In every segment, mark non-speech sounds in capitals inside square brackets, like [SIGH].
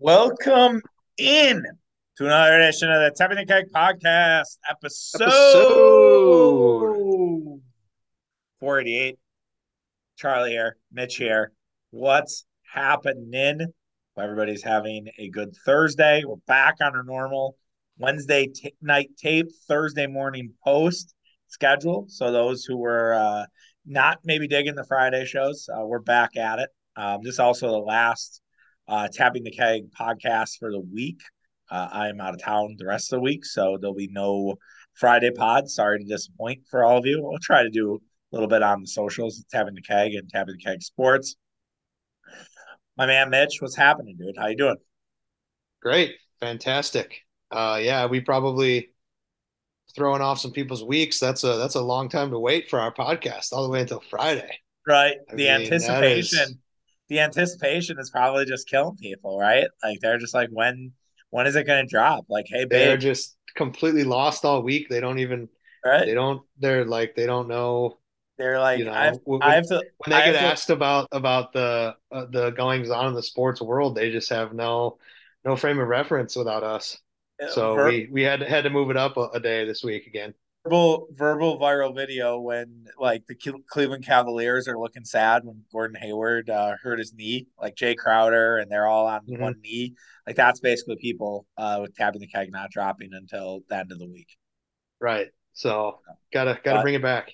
Welcome in to another edition of the Tapping the Keg podcast episode, Episode. 488. Charlie here, Mitch here. What's happening? Everybody's having a good Thursday. We're back on our normal Wednesday t- night tape, Thursday morning post schedule. So those who were uh, not maybe digging the Friday shows, uh, we're back at it. Um, this is also the last uh, Tapping the Keg podcast for the week. Uh, I am out of town the rest of the week, so there'll be no Friday pod. Sorry to disappoint for all of you. We'll try to do a little bit on the socials, Tapping the Keg and Tapping the Keg Sports. My man Mitch, what's happening, dude? How you doing? Great. Fantastic. Uh yeah, we probably throwing off some people's weeks. That's a that's a long time to wait for our podcast, all the way until Friday. Right. I The mean, anticipation, the anticipation is probably just killing people, right? Like they're just like, when when is it gonna drop? Like, hey they're just completely lost all week. They don't even right? they don't they're like they don't know, They're you like, I have know, when I've to when they have get to asked about about the uh, the goings on in the sports world, they just have no no frame of reference without us. So ver we we had had to move it up a, a day this week again. Verbal verbal viral video when like the Cleveland Cavaliers are looking sad when Gordon Hayward uh, hurt his knee, like Jae Crowder, and they're all on hmm one knee. Like that's basically people uh, with tapping the keg not dropping until the end of the week. Right. So gotta gotta But bring it back.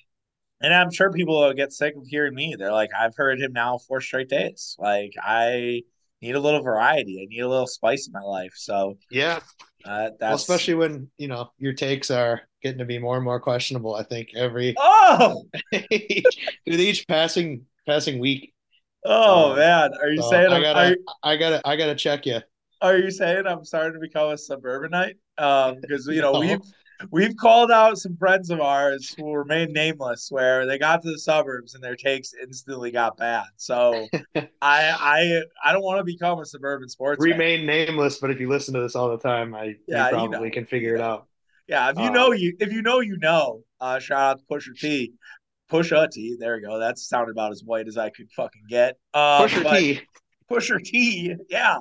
and I'm sure people will get sick of hearing me. They're like, I've heard him now four straight days. Like I need a little variety. I need a little spice in my life. So Yeah. uh, Well, especially when, you know, your takes are getting to be more and more questionable, I think every [LAUGHS] oh [LAUGHS] each, with each passing passing week. oh Um, man. Are you so saying I I'm, gotta I gotta I gotta check you. Are you saying I'm starting to become a suburbanite? Um, because you [LAUGHS] know we've we've called out some friends of ours who remain nameless, where they got to the suburbs and their takes instantly got bad. So I I I don't want to become a suburban sports fan. Remain nameless, but if you listen to this all the time, I Yeah, you probably know, can you figure it know. out. Yeah, if you know Um, you if you know you know. Uh, shout out to Pusher T, Pusha T. There we go. That sounded about as white as I could fucking get. Um, Pusher T. Pusher T, yeah,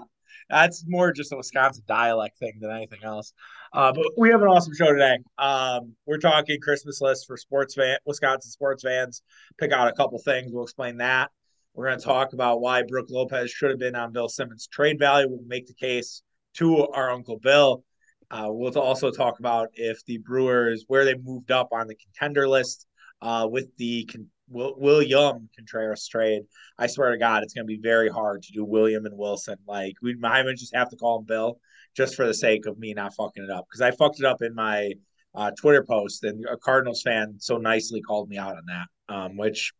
that's more just a Wisconsin dialect thing than anything else. Uh, but we have an awesome show today. Um, we're talking Christmas list for sports fan, Wisconsin sports fans. Pick out a couple things. We'll explain that. We're going to talk about why Brooke Lopez should have been on Bill Simmons' trade value. We'll make the case to our uncle Bill. Uh, we'll also talk about if the Brewers where they moved up on the contender list uh, with the con- William Contreras trade. I swear to God, it's going to be very hard to do William and Wilson. Like we might just have to call him Bill just for the sake of me not fucking it up because I fucked it up in my uh, Twitter post, and a Cardinals fan so nicely called me out on that, um, which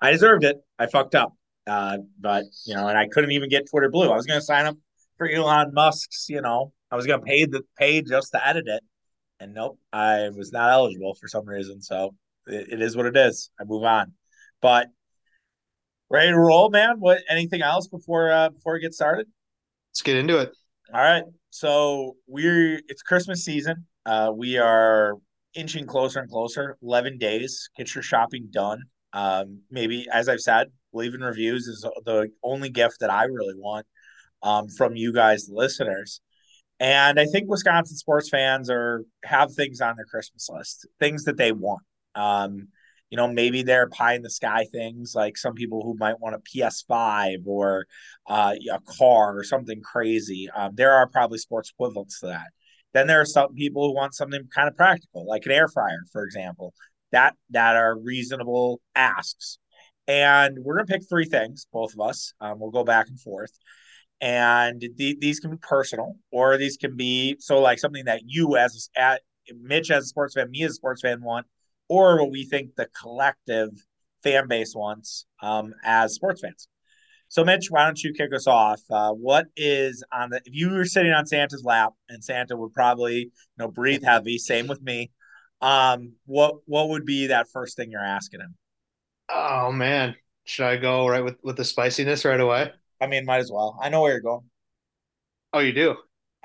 I deserved it. I fucked up, uh, but you know, and I couldn't even get Twitter Blue. I was going to sign up for Elon Musk's. You know, I was going to pay the pay just to edit it, and nope, I was not eligible for some reason. So it, it is what it is. I move on, but Ready to roll, man? What? Anything else before uh, before we get started? let's get into it. All right. So we're it's Christmas season. Uh, we are inching closer and closer. Eleven days. Get your shopping done. Um, maybe as I've said, leaving reviews is the only gift that I really want um, from you guys, listeners. And I think Wisconsin sports fans are have things on their Christmas list, things that they want. Um, you know, maybe they're pie in the sky things like some people who might want a PS5 or uh, a car or something crazy. Um, there are probably sports equivalents to that. Then there are some people who want something kind of practical, like an air fryer, for example, that that are reasonable asks. And we're gonna pick three things, both of us. Um, we'll go back and forth and the, these can be personal or these can be so like something that you as at Mitch as a sports fan, me as a sports fan want, or what we think the collective fan base wants um, as sports fans. So, Mitch, why don't you kick us off? Uh, what is on the if you were sitting on Santa's lap and Santa would probably you know breathe heavy, same with me. Um, what what would be that first thing you're asking him? Oh man. Should I go right with with the spiciness right away? I mean, might as well. I know where you're going. Oh, you do.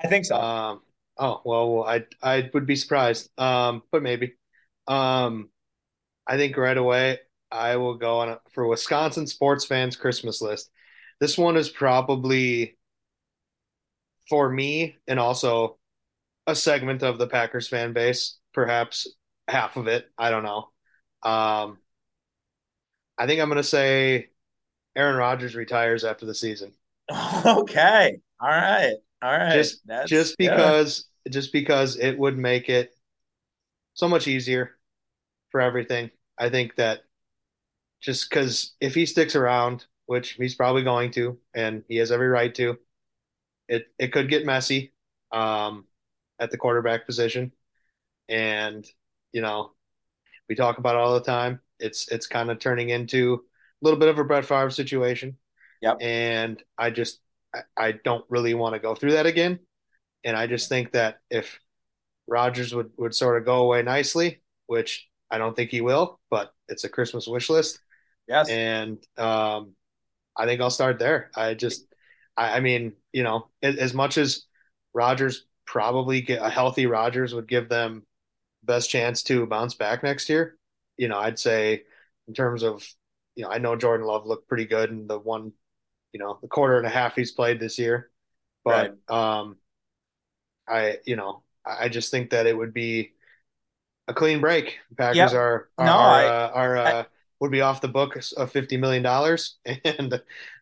I think so. Um, oh well, I I would be surprised. Um, but maybe. Um, I think right away I will go on a, for Wisconsin sports fans Christmas list. This one is probably for me and also a segment of the Packers fan base, perhaps half of it. I don't know. Um, I think I'm going to say Aaron Rodgers retires after the season. [LAUGHS] Okay. All right. All right. Just That's just yeah. because just because it would make it so much easier for everything. I think that just because if he sticks around, which he's probably going to, and he has every right to, it it could get messy um, at the quarterback position. And you know, we talk about it all the time. It's it's kind of turning into little bit of a Brett Favre situation, Yep. and I just I, I don't really want to go through that again. And I just think that if Rodgers would would sort of go away nicely, which I don't think he will, but it's a Christmas wish list, Yes. and um, I think I'll start there. I just I, I mean, you know, as, as much as Rodgers probably get a healthy Rodgers would give them best chance to bounce back next year. You know, I'd say in terms of, you know, I know Jordan Love looked pretty good in the one, you know, the quarter and a half he's played this year, Right. but um, I, you know, I just think that it would be a clean break. Packers Yep. are are No, are, I, uh, are I uh, would be off the books of fifty million dollars, and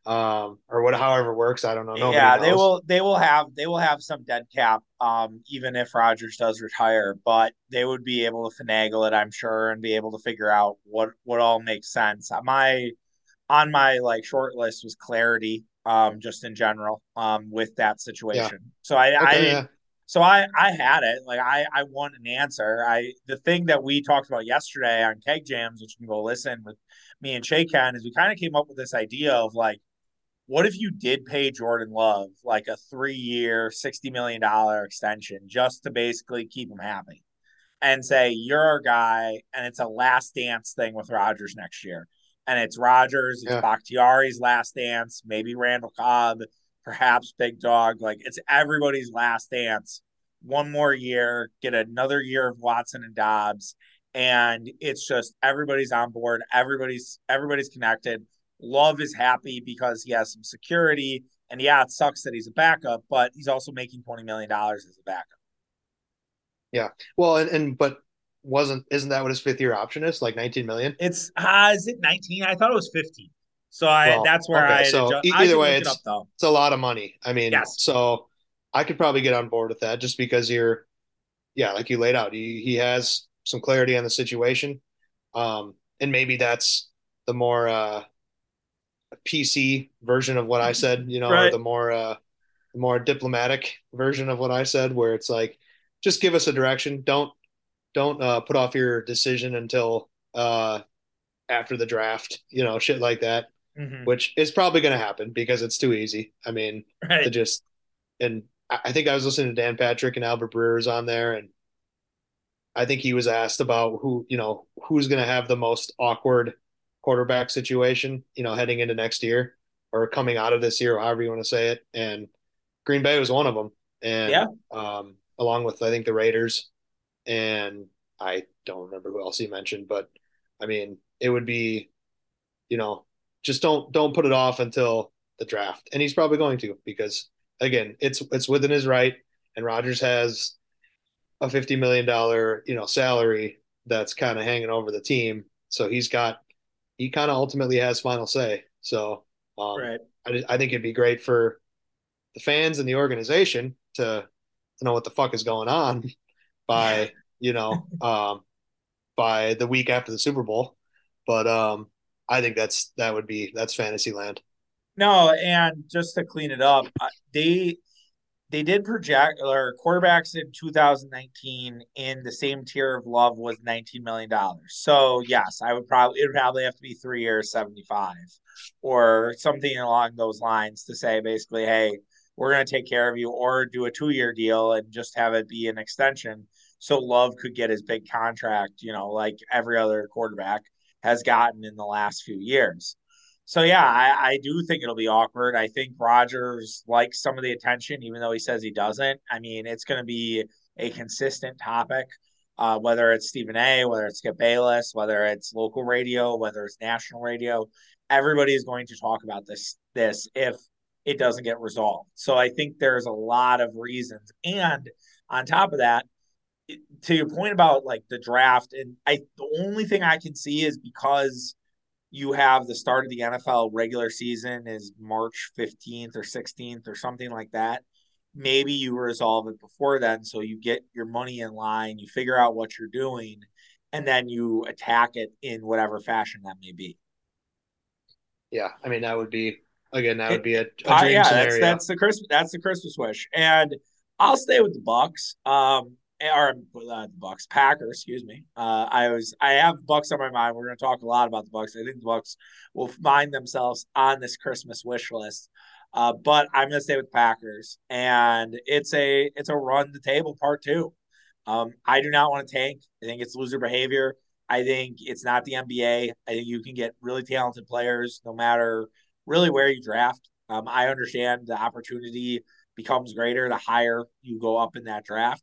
um, or what, however it works. I don't know. Nobody yeah, they knows. will they will have they will have some dead cap um even if Rodgers does retire, but they would be able to finagle it, I'm sure, and be able to figure out what what all makes sense. My on my like short list was clarity um just in general um with that Yeah. situation. So I I Okay. didn't Yeah. So I I had it. Like I I want an answer. I the thing that we talked about yesterday on Keg Jams, which you can go listen with me and Shay Ken, is we kind of came up with this idea of like what if you did pay Jordan Love like a three year, $60 million extension just to basically keep him happy and say, you're our guy, and it's a last dance thing with Rogers next year. And it's Rogers, it's Yeah. Bakhtiari's last dance, maybe Randall Cobb, perhaps Big Dog. Like it's everybody's last dance. One more year, get another year of Watson and Dobbs. And it's just everybody's on board, everybody's everybody's connected. Love is happy because he has some security. And yeah, it sucks that he's a backup, but he's also making $20 million as a backup. Yeah. Well, and, and but wasn't isn't that what his fifth year option is? Like 19 million? It's uh, is it 19? I thought it was 15. So I Well, that's where okay. I So adjust. I either can way, look it up it's though. it's a lot of money. I mean, Yes. so I could probably get on board with that just because you're, yeah, like you laid out, he he has some clarity on the situation. Um, and maybe that's the more uh PC version of what I said, you know, Right. the more uh the more diplomatic version of what I said, where it's like, just give us a direction. Don't don't uh put off your decision until uh after the draft, you know, shit like that, hmm which is probably going to happen because it's too easy. I mean, to just, and I think I was listening to Dan Patrick and Albert Breer's on there, and I think he was asked about who, you know, who's going to have the most awkward quarterback situation, you know, heading into next year or coming out of this year, however you want to say it. And Green Bay was one of them. and Yeah. And um, along with, I think, the Raiders, and I don't remember who else he mentioned, but I mean, it would be you know, just don't don't put it off until the draft. And he's probably going to because again, it's it's within his right. And Rodgers has a fifty million dollar you know salary that's kind of hanging over the team, so he's got he kind of ultimately has final say. So um, Right. I I think it'd be great for the fans and the organization to to know what the fuck is going on [LAUGHS] by you know [LAUGHS] um, by the week after the Super Bowl. But um, I think that's that would be that's fantasy land. No, and just to clean it up, uh, they they did project or quarterbacks in 2019 in the same tier of love was 19 million dollars. So yes, I would probably it would probably have to be three years, 75, or something along those lines to say basically, hey, we're going to take care of you, or do a two year deal and just have it be an extension, so Love could get his big contract, you know, like every other quarterback has gotten in the last few years. So yeah, I, I do think it'll be awkward. I think Rodgers likes some of the attention, even though he says he doesn't. I mean, it's going to be a consistent topic, uh, whether it's Stephen A, whether it's Skip Bayless, whether it's local radio, whether it's national radio. Everybody is going to talk about this. This if it doesn't get resolved. So I think there's a lot of reasons. And on top of that, to your point about like the draft, and I the only thing I can see is because you have the start of the NFL regular season is March 15th or 16th or something like that. Maybe you resolve it before then so you get your money in line, you figure out what you're doing, and then you attack it in whatever fashion that may be. Yeah, I mean that would be again that would be a, a dream uh, yeah, scenario. That's, that's the Christmas that's the Christmas wish. And I'll stay with the Bucs. Um, or uh, the Bucs, Packers, excuse me. Uh, I was I have Bucks on my mind. We're going to talk a lot about the Bucks. I think the Bucks will find themselves on this Christmas wish list. Uh, but I'm going to stay with Packers, and it's a it's a run the table part two. Um, I do not want to tank. I think it's loser behavior. I think it's not the NBA. I think you can get really talented players no matter really where you draft. Um, I understand the opportunity becomes greater the higher you go up in that draft.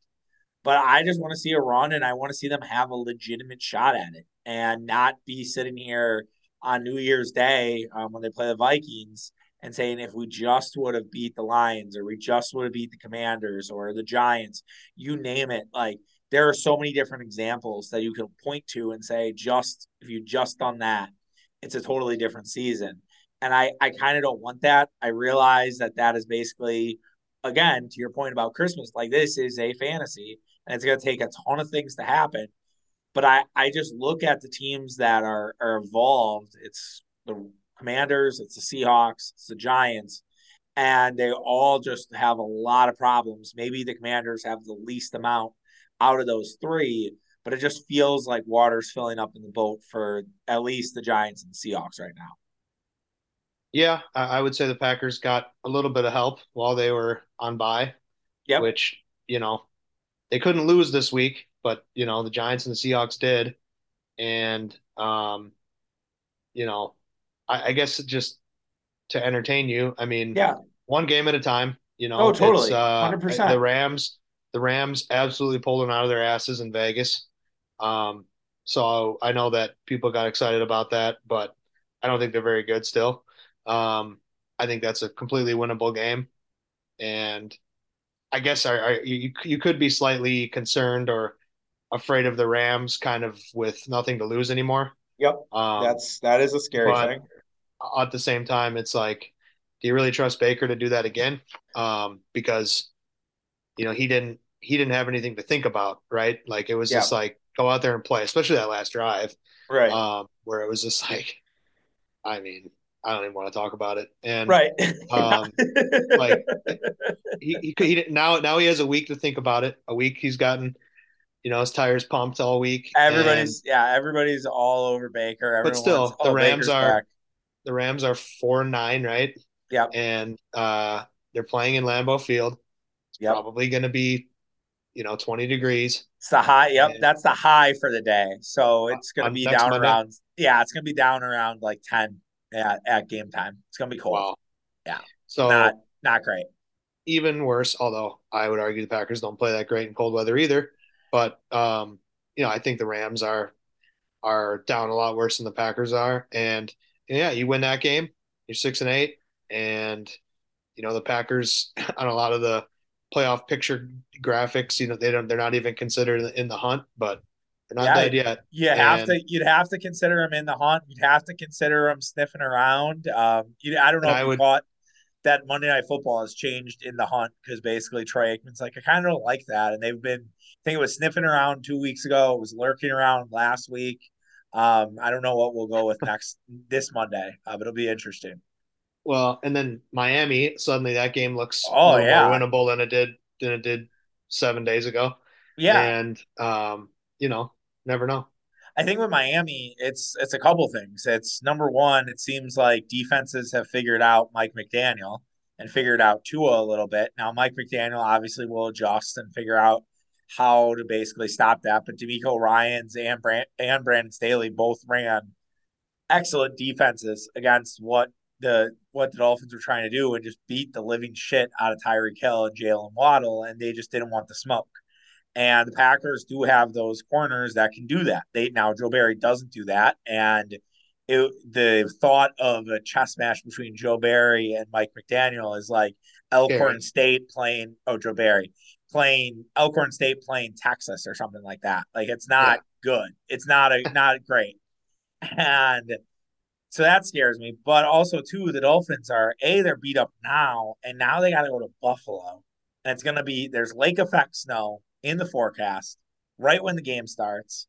But I just want to see a run and I want to see them have a legitimate shot at it and not be sitting here on New Year's Day um, when they play the Vikings and saying if we just would have beat the Lions or we just would have beat the Commanders or the Giants, you name it. Like there are so many different examples that you can point to and say, just if you just done that, it's a totally different season. And I, I kind of don't want that. I realize that that is basically, again, to your point about Christmas, like this is a fantasy and it's going to take a ton of things to happen. But I, I just look at the teams that are, are involved. It's the Commanders, it's the Seahawks, it's the Giants, and they all just have a lot of problems. Maybe the Commanders have the least amount out of those three, but it just feels like water's filling up in the boat for at least the Giants and the Seahawks right now. Yeah, I would say the Packers got a little bit of help while they were on bye. Yep. Which, you know, they couldn't lose this week, but you know the Giants and the Seahawks did, and um, you know, I, I guess just to entertain you, I mean, yeah, one game at a time. You know, oh totally, uh, hundred uh, percent. The Rams, the Rams, absolutely pulled them out of their asses in Vegas. Um, so I know that people got excited about that, but I don't think they're very good still. Um, I think that's a completely winnable game, and I guess are, are, you you could be slightly concerned or afraid of the Rams, kind of with nothing to lose anymore. Yep, um, that's that is a scary thing. At the same time, it's like, do you really trust Baker to do that again? Um, because you know he didn't he didn't have anything to think about, right? Like it was yeah. just like go out there and play, especially that last drive, right? Um, where it was just like, I mean, I don't even want to talk about it. And right, um, [LAUGHS] like he, he, he now now he has a week to think about it. A week he's gotten, you know, his tires pumped all week. Everybody's and, yeah, everybody's all over Baker. Everyone but still, wants, the oh, Rams Baker's are back. the Rams are four nine, right? Yeah, and uh, they're playing in Lambeau Field. It's yep. probably going to be, you know, twenty degrees. It's the high. Yep, and, that's the high for the day. So it's going to be down Monday. around. Yeah, it's going to be down around like ten at, at game time. It's gonna be cold. Wow. Yeah. So not not great. Even worse, although I would argue the Packers don't play that great in cold weather either. But um, you know, I think the Rams are are down a lot worse than the Packers are. And yeah, you win that game, you're six and eight, and you know the Packers [LAUGHS] on a lot of the playoff picture graphics, you know, they don't they're not even considered in the hunt, but they're not yeah, dead yet. You and... have to. You'd have to consider them in the hunt. You'd have to consider them sniffing around. Um, you, I don't know and if I would... thought that Monday Night Football has changed in the hunt because basically Troy Aikman's like, I kind of don't like that, and they've been. I think it was sniffing around two weeks ago. It was lurking around last week. Um, I don't know what we'll go with next this Monday, uh, but it'll be interesting. Well, and then Miami suddenly that game looks oh yeah more winnable than it did than it did seven days ago. Yeah, and um, you know never know. I think with Miami, it's it's a couple things. It's number one, it seems like defenses have figured out Mike McDaniel and figured out Tua a little bit. Now Mike McDaniel obviously will adjust and figure out how to basically stop that. But DeMeco Ryans and Brand and Brandon Staley both ran excellent defenses against what the what the Dolphins were trying to do and just beat the living shit out of Tyreek Hill and Jaylen Waddle, and they just didn't want the smoke. And the Packers do have those corners that can do that. They now Joe Barry doesn't do that, and it, the thought of a chess match between Joe Barry and Mike McDaniel is like Elkhorn State playing oh Joe Barry playing Elkhorn State playing Texas or something like that. Like it's not yeah. good. It's not a [LAUGHS] not great. And so that scares me. But also too, the Dolphins are a they're beat up now, and now they got to go to Buffalo, and it's gonna be there's lake effect snow in the forecast right when the game starts.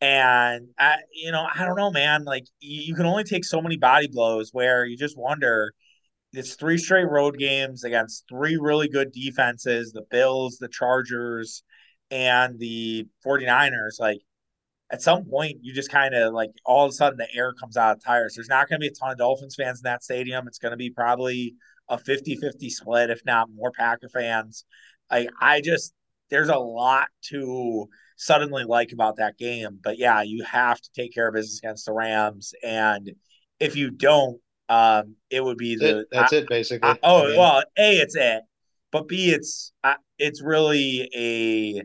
And I, you know, I don't know, man. Like you can only take so many body blows where you just wonder. It's three straight road games against three really good defenses: the Bills, the Chargers, and the 49ers. Like at some point, you just kind of like all of a sudden the air comes out of tires. There's not going to be a ton of Dolphins fans in that stadium. It's going to be probably a 50 50 split, if not more Packer fans. Like I just, there's a lot to suddenly like about that game. But yeah, you have to take care of business against the Rams, and if you don't, um, it would be the it, that's I, it basically. I, oh I mean, well, a it's it, but b it's it's really a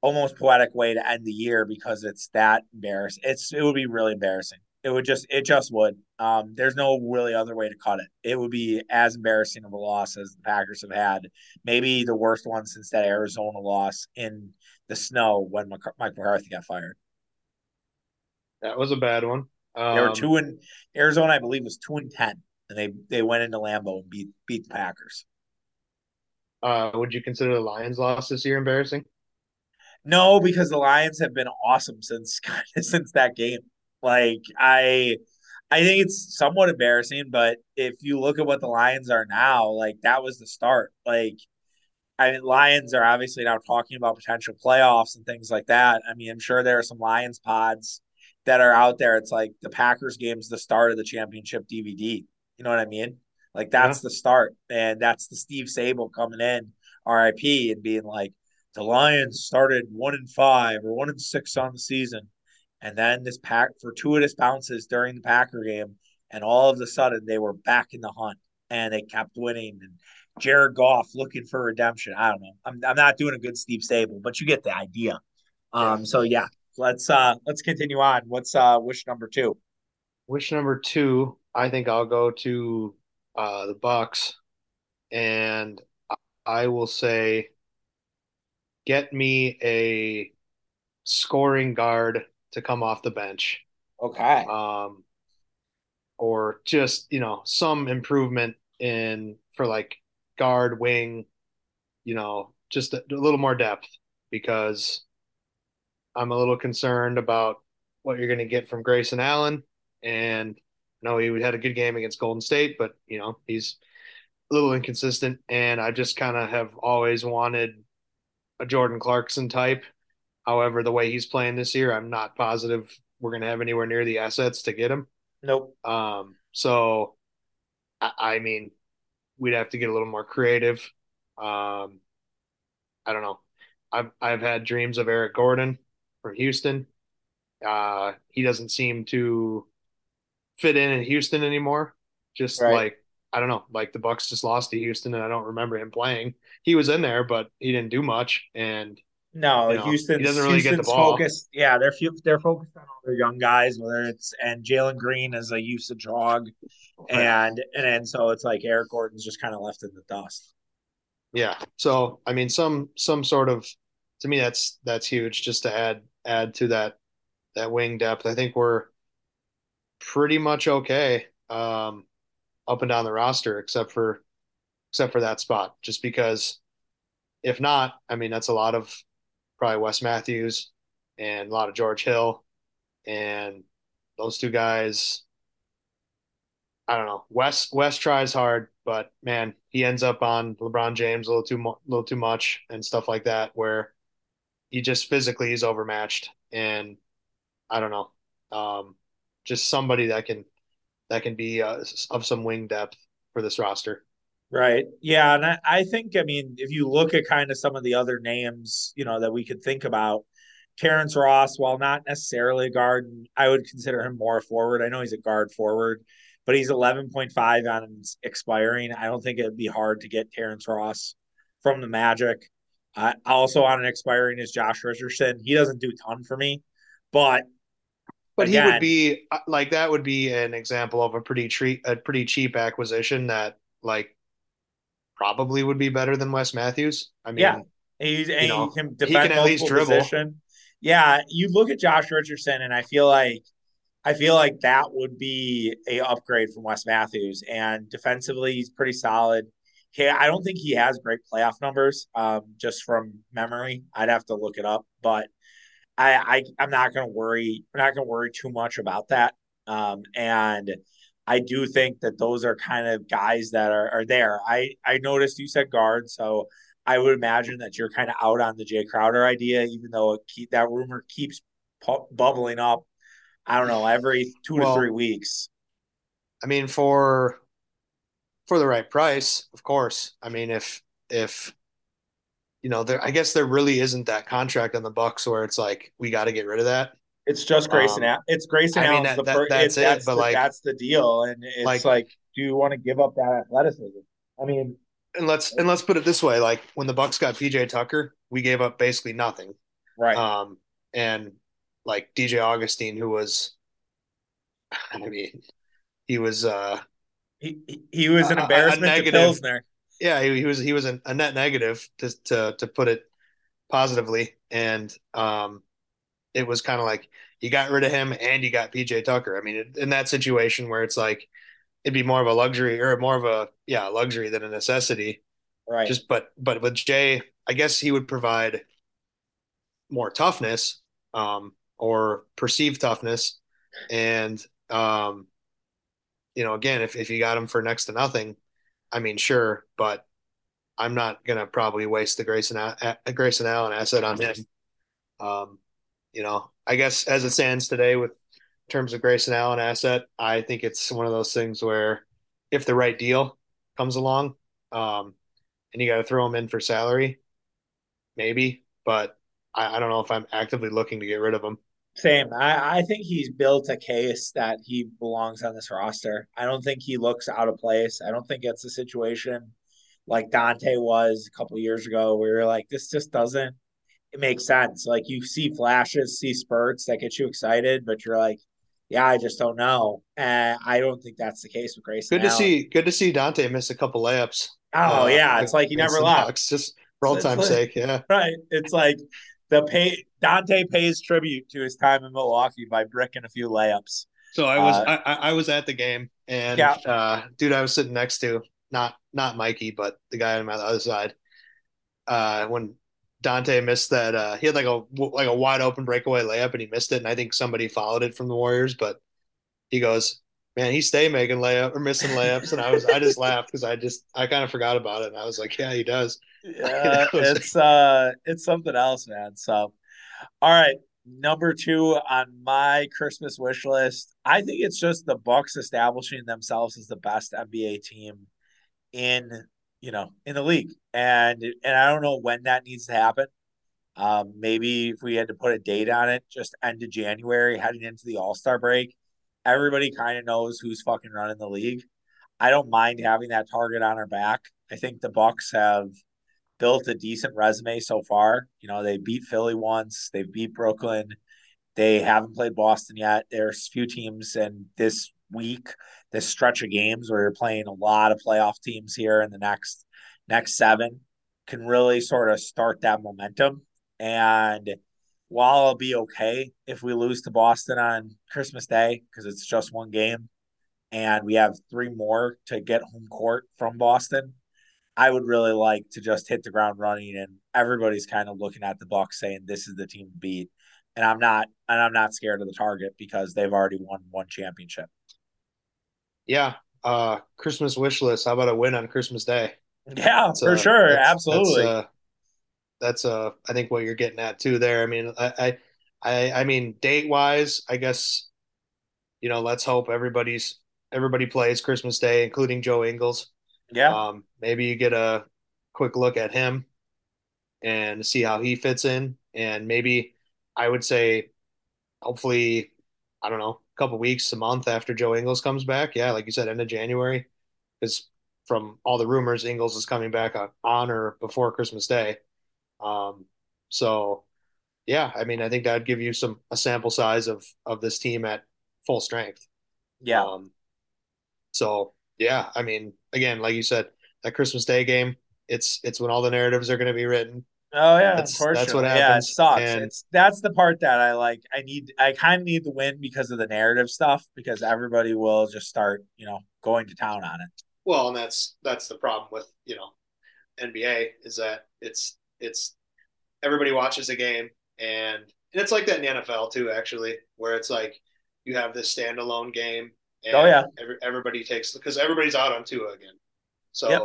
almost poetic way to end the year because it's that embarrassing. It's it would be really embarrassing. It would just it just would. Um, there's no really other way to cut it. It would be as embarrassing of a loss as the Packers have had. Maybe the worst one since that Arizona loss in the snow when Mike McCarthy got fired. That was a bad one. Um, they were um, two and Arizona, I believe, was two and ten, and they they went into Lambeau and beat beat the Packers. Uh, would you consider the Lions' loss this year embarrassing? No, because the Lions have been awesome since [LAUGHS] since that game. Like I I think it's somewhat embarrassing, but if you look at what the Lions are now, like that was the start. Like I mean, Lions are obviously now talking about potential playoffs and things like that. I mean, I'm sure there are some Lions pods that are out there. It's like the Packers game's the start of the championship DVD. You know what I mean? Like that's yeah. the start, and that's the Steve Sabol coming in, RIP, and being like, the Lions started one and five or one and six on the season, and then this pack fortuitous bounces during the Packer game, and all of a sudden they were back in the hunt and they kept winning. And Jared Goff looking for redemption. I don't know. I'm I'm not doing a good Steve Sabol, but you get the idea. Um. So yeah, let's uh let's continue on. What's uh wish number two? Wish number two. I think I'll go to uh the Bucks, and I will say, get me a scoring guard to come off the bench. Okay. Um, or just you know some improvement in for like guard, wing, you know, just a, a little more depth because I'm a little concerned about what you're going to get from Grayson Allen. And I know he had a good game against Golden State, but you know he's a little inconsistent. And I just kind of have always wanted a Jordan Clarkson type. However, the way he's playing this year, I'm not positive we're going to have anywhere near the assets to get him. Nope. Um, so, I, I mean, we'd have to get a little more creative. Um, I don't know. I've I've had dreams of Eric Gordon from Houston. Uh, he doesn't seem to fit in in Houston anymore. Just right. like I don't know, like the Bucks just lost to Houston, and I don't remember him playing. He was in there, but he didn't do much. And no, you know, Houston doesn't really Houston's get the ball. Focused, yeah, they're they're focused on all their young guys, whether it's and Jalen Green is a usage hog, and and and so it's like Eric Gordon's just kind of left in the dust. Yeah. So I mean, some some sort of to me that's that's huge just to add add to that that wing depth. I think we're pretty much okay um, up and down the roster, except for except for that spot. Just because if not, I mean that's a lot of probably Wes Matthews and a lot of George Hill, and those two guys I don't know. Wes Wes tries hard, but man, he ends up on LeBron James a little too little too much and stuff like that, where he just physically is overmatched. And I don't know, um, just somebody that can that can be uh, of some wing depth for this roster. Right. Yeah, and I, I think I mean if you look at kind of some of the other names, you know, that we could think about, Terrence Ross, while not necessarily a guard, I would consider him more forward. I know he's a guard forward but he's 11.5 on expiring. I don't think it'd be hard to get Terrence Ross from the Magic. Uh, also on an expiring is Josh Richardson. He doesn't do a ton for me, but But he would be uh, like that would be an example of a pretty treat a pretty cheap acquisition that like probably would be better than Wes Matthews. I yeah, mean, he's you he know, can he can at least dribble. position. Yeah, you look at Josh Richardson, and I feel like I feel like that would be a upgrade from Wes Matthews. And defensively, he's pretty solid. He, I don't think he has great playoff numbers, um, just from memory. I'd have to look it up, but I, I I'm not going to worry. I'm not going to worry too much about that. Um, and I do think that those are kind of guys that are, are there. I I noticed you said guard, so I would imagine that you're kind of out on the Jae Crowder idea, even though keep, that rumor keeps pu- bubbling up. I don't know every two to three weeks. I mean, for for the right price, of course. I mean, if if you know, there, I guess there really isn't that contract on the Bucks where it's like we got to get rid of that. It's just Grayson. Um, It's Grayson I mean Allen's that the first. That's it. that's But the like that's the deal, and it's like like, do you want to give up that athleticism? I mean, and let's and let's put it this way: like when the Bucks got PJ Tucker, we gave up basically nothing. right? Um, and like DJ Augustine, who was, [SIGHS] I mean, he was uh, He he, was an a, a embarrassment to negative. Pilsner. Yeah, he, he was he was a, a net negative to to to put it positively, and um, it was kind of like you got rid of him and you got PJ Tucker. I mean, in that situation where it's like it'd be more of a luxury or more of a yeah luxury than a necessity. Right. Just but but with Jae, I guess he would provide more toughness um, or perceived toughness, and um, you know, again, if if you got him for next to nothing, I mean, sure, but I'm not gonna probably waste the Grayson a Grayson Allen asset on him. Um, you know, I guess as it stands today with terms of Grayson Allen asset, I think it's one of those things where if the right deal comes along, um, and you got to throw him in for salary, maybe, but I, I don't know if I'm actively looking to get rid of him. Same. I, I think he's built a case that he belongs on this roster. I don't think he looks out of place. I don't think it's a situation like Dante was a couple years ago where you're like, this just doesn't it makes sense. Like you see flashes, see spurts that get you excited, but you're like, yeah, I just don't know. And I don't think that's the case with Grayson Good to Allen. see. Good to see Dante miss a couple layups Oh uh, yeah, it's like he never left. Just for it's time's like, sake. Yeah, right. It's like the pay Dante pays tribute to his time in Milwaukee by bricking a few layups. So I was Uh, I, I was at the game, and yeah, uh, dude, I was sitting next to not not Mikey, but the guy on my other side. Uh, when Dante missed that, uh, he had like a like a wide open breakaway layup, and he missed it, and I think somebody followed it from the Warriors. But he goes, "Man, he stay making layup or missing layups," and I was I just laughed because I just I kind of forgot about it, and I was like, "Yeah, he does." [LAUGHS] yeah, it's uh, it's something else, man. So All right, number two on my Christmas wish list. I think it's just the Bucks establishing themselves as the best NBA team in you know in the league, and and I don't know when that needs to happen. Um, maybe if we had to put a date on it, just end of January, heading into the All Star break. Everybody kind of knows who's fucking running the league. I don't mind having that target on our back. I think the Bucks have built a decent resume so far. You know, they beat Philly once, they beat Brooklyn. They haven't played Boston yet. There's a few teams and this week, this stretch of games where you're playing a lot of playoff teams here in the next next seven can really sort of start that momentum. And while I'll be okay if we lose to Boston on Christmas Day, because it's just one game and we have three more to get home court from Boston, I would really like to just hit the ground running and everybody's kind of looking at the Bucks saying this is the team to beat. And I'm not and I'm not scared of the target because they've already won one championship. Yeah. Uh, Christmas wish list. How about a win on Christmas Day? Yeah, That's for uh sure. that's that's Absolutely. uh that's uh I think what you're getting at too there. I mean I I I, mean date wise, I guess you know let's hope everybody's everybody plays Christmas Day, including Joe Ingles. Yeah. Um, maybe you get a quick look at him and see how he fits in, and maybe I would say hopefully I don't know a couple weeks, a month after Joe Ingles comes back. Yeah, like you said, end of January, because from all the rumors, Ingles is coming back on, on or before Christmas Day. Um, so yeah, I mean, I think that'd give you some a sample size of of this team at full strength. Yeah. Um, so yeah, I mean, again, like you said, that Christmas Day game, it's it's when all the narratives are going to be written. Oh yeah, That's that's what unfortunately. Yeah, it sucks. And It's that's the part that I like. I need I kind of need the win because of the narrative stuff because everybody will just start, you know, going to town on it. well, and that's that's the problem with, you know, NBA is that it's it's everybody watches a game and and it's like that in the NFL too, actually, where it's like you have this standalone game Oh yeah. every, everybody takes because everybody's out on Tua again. Yep.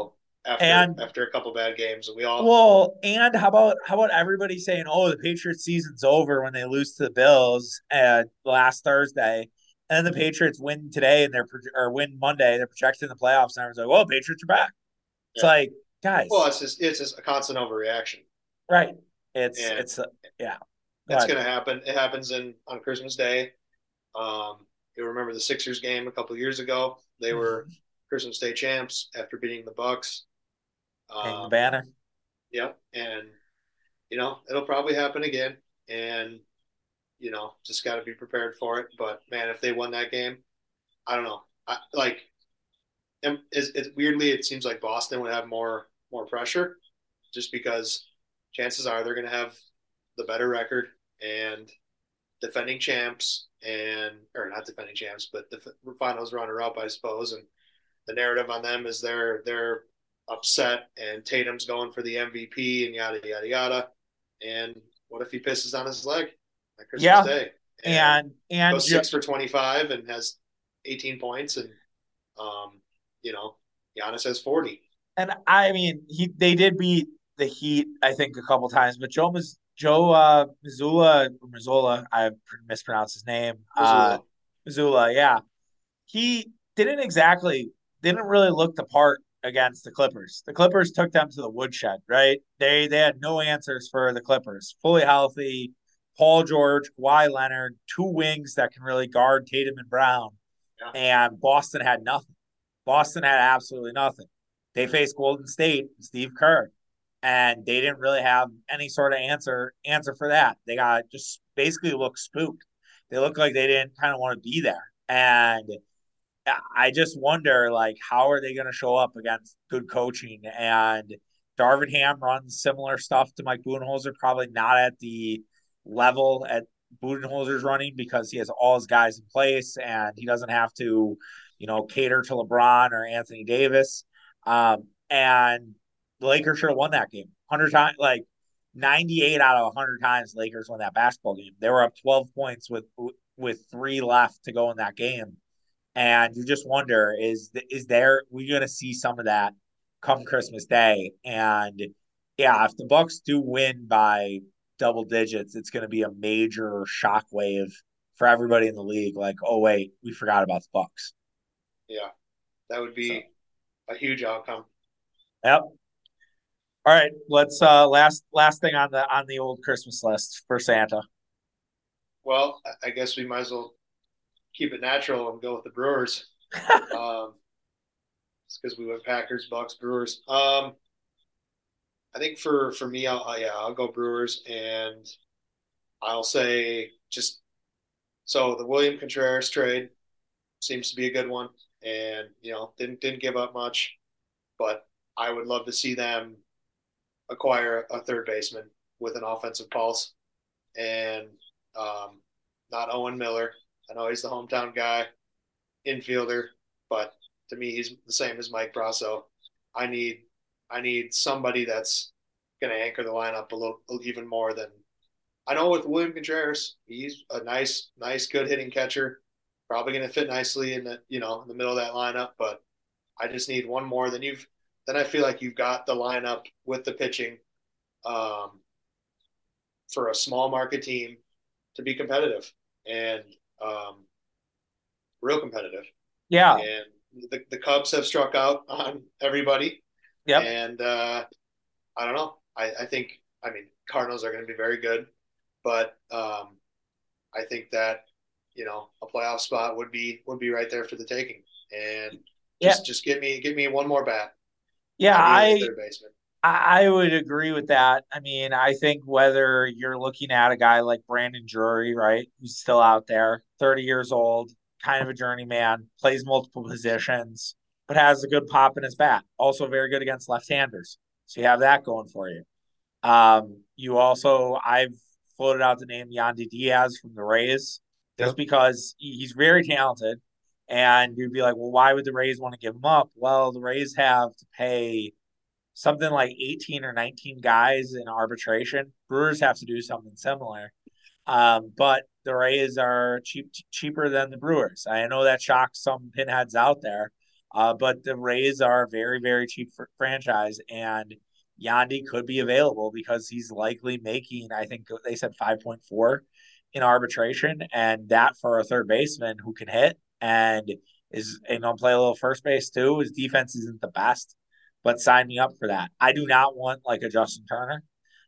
After And after a couple bad games, and we all well, and how about how about everybody saying, "Oh, the Patriots season's over" when they lose to the Bills at last Thursday, and then the Patriots win today and they're or win Monday, they're projecting the playoffs, and everyone's like, "Well, Patriots are back." It's yeah. like, guys. Well, it's just it's just a constant overreaction, right? It's and it's uh, yeah. That's going to happen. It happens in on Christmas Day. Um, you remember the Sixers game a couple years ago? They were Christmas Day champs after beating the Bucks. Um, banner. Yep. And, you know, it'll probably happen again. And, you know, just got to be prepared for it. But, man, if they won that game, I don't know. I, like, it's, it's weirdly, it seems like Boston would have more more pressure just because chances are they're going to have the better record and defending champs and or not defending champs, but the finals runner up, I suppose. And the narrative on them is they're they're upset and Tatum's going for the MVP and yada yada yada. And what if he pisses on his leg on Christmas Yeah, Day and and and goes six for twenty five and has eighteen points and um, you know, Giannis has forty. and I mean he they did beat the Heat I think a couple times, but Joe Maz- Joe uh, Missoula Missoula I mispronounced his name uh Missoula. Missoula yeah he didn't exactly didn't really look the part against the Clippers. The Clippers took them to the woodshed, right? They they had no answers for the Clippers. Fully healthy, Paul George, Kawhi Leonard, two wings that can really guard Tatum and Brown, Yeah. and Boston had nothing. Boston had absolutely nothing. They mm-hmm. faced Golden State, Steve Kerr, and they didn't really have any sort of answer answer for that. They got just basically looked spooked. They looked like they didn't kind of want to be there, and I just wonder, like, how are they going to show up against good coaching? And Darvin Ham runs similar stuff to Mike Budenholzer, probably not at the level at Budenholzer's running because he has all his guys in place and he doesn't have to, you know, cater to LeBron or Anthony Davis. Um, and the Lakers should have won that game 100 times, like 98 out of 100 times, Lakers won that basketball game. They were up 12 points with with three left to go in that game and you just wonder is is there we going to see some of that come Christmas Day? And yeah, if the Bucks do win by double digits, it's going to be a major shockwave for everybody in the league. Like, oh wait, we forgot about the Bucks. Yeah. That would So, be a huge outcome. yep. All right, let's uh last last thing on the on the old Christmas list for Santa. Well, I guess we might as well keep it natural and go with the Brewers. [LAUGHS] Um, it's because we went Packers, Bucks, Brewers. Um, I think for for me, I'll, yeah, I'll go Brewers, and I'll say just so the William Contreras trade seems to be a good one, and you know didn't didn't give up much, but I would love to see them acquire a third baseman with an offensive pulse, and um, not Owen Miller. I know he's the hometown guy, infielder, but to me he's the same as Mike Brosseau. I need I need somebody that's going to anchor the lineup a little even more than I know with William Contreras. He's a nice nice good hitting catcher, probably going to fit nicely in the you know in the middle of that lineup. But I just need one more. Then you've then I feel like you've got the lineup with the pitching um, for a small market team to be competitive and um, real competitive. Yeah. And the, the Cubs have struck out on everybody. Yeah. And uh, I don't know. I, I think, I mean, Cardinals are going to be very good, but um, I think that, you know, a playoff spot would be, would be right there for the taking. And Yeah. just, just give me, give me one more bat. Yeah. I. I, I would agree with that. I mean, I think whether you're looking at a guy like Brandon Drury, right, who's still out there, 30 years old, kind of a journeyman, plays multiple positions, but has a good pop in his bat. Also very good against left-handers. So you have that going for you. Um, you also, I've floated out the name Yandy Diaz from the Rays just because he's very talented. And you'd be like, well, why would the Rays want to give him up? Well, the Rays have to pay something like 18 or 19 guys in arbitration. Brewers have to do something similar. Um, but the Rays are cheap cheaper than the Brewers. I know that shocks some pinheads out there. Uh, but the Rays are a very, very cheap franchise, and Yandy could be available because he's likely making, I think they said 5.4 in arbitration, and that for a third baseman who can hit and is going to play a little first base too. His defense isn't the best, but sign me up for that. I do not want like a Justin Turner.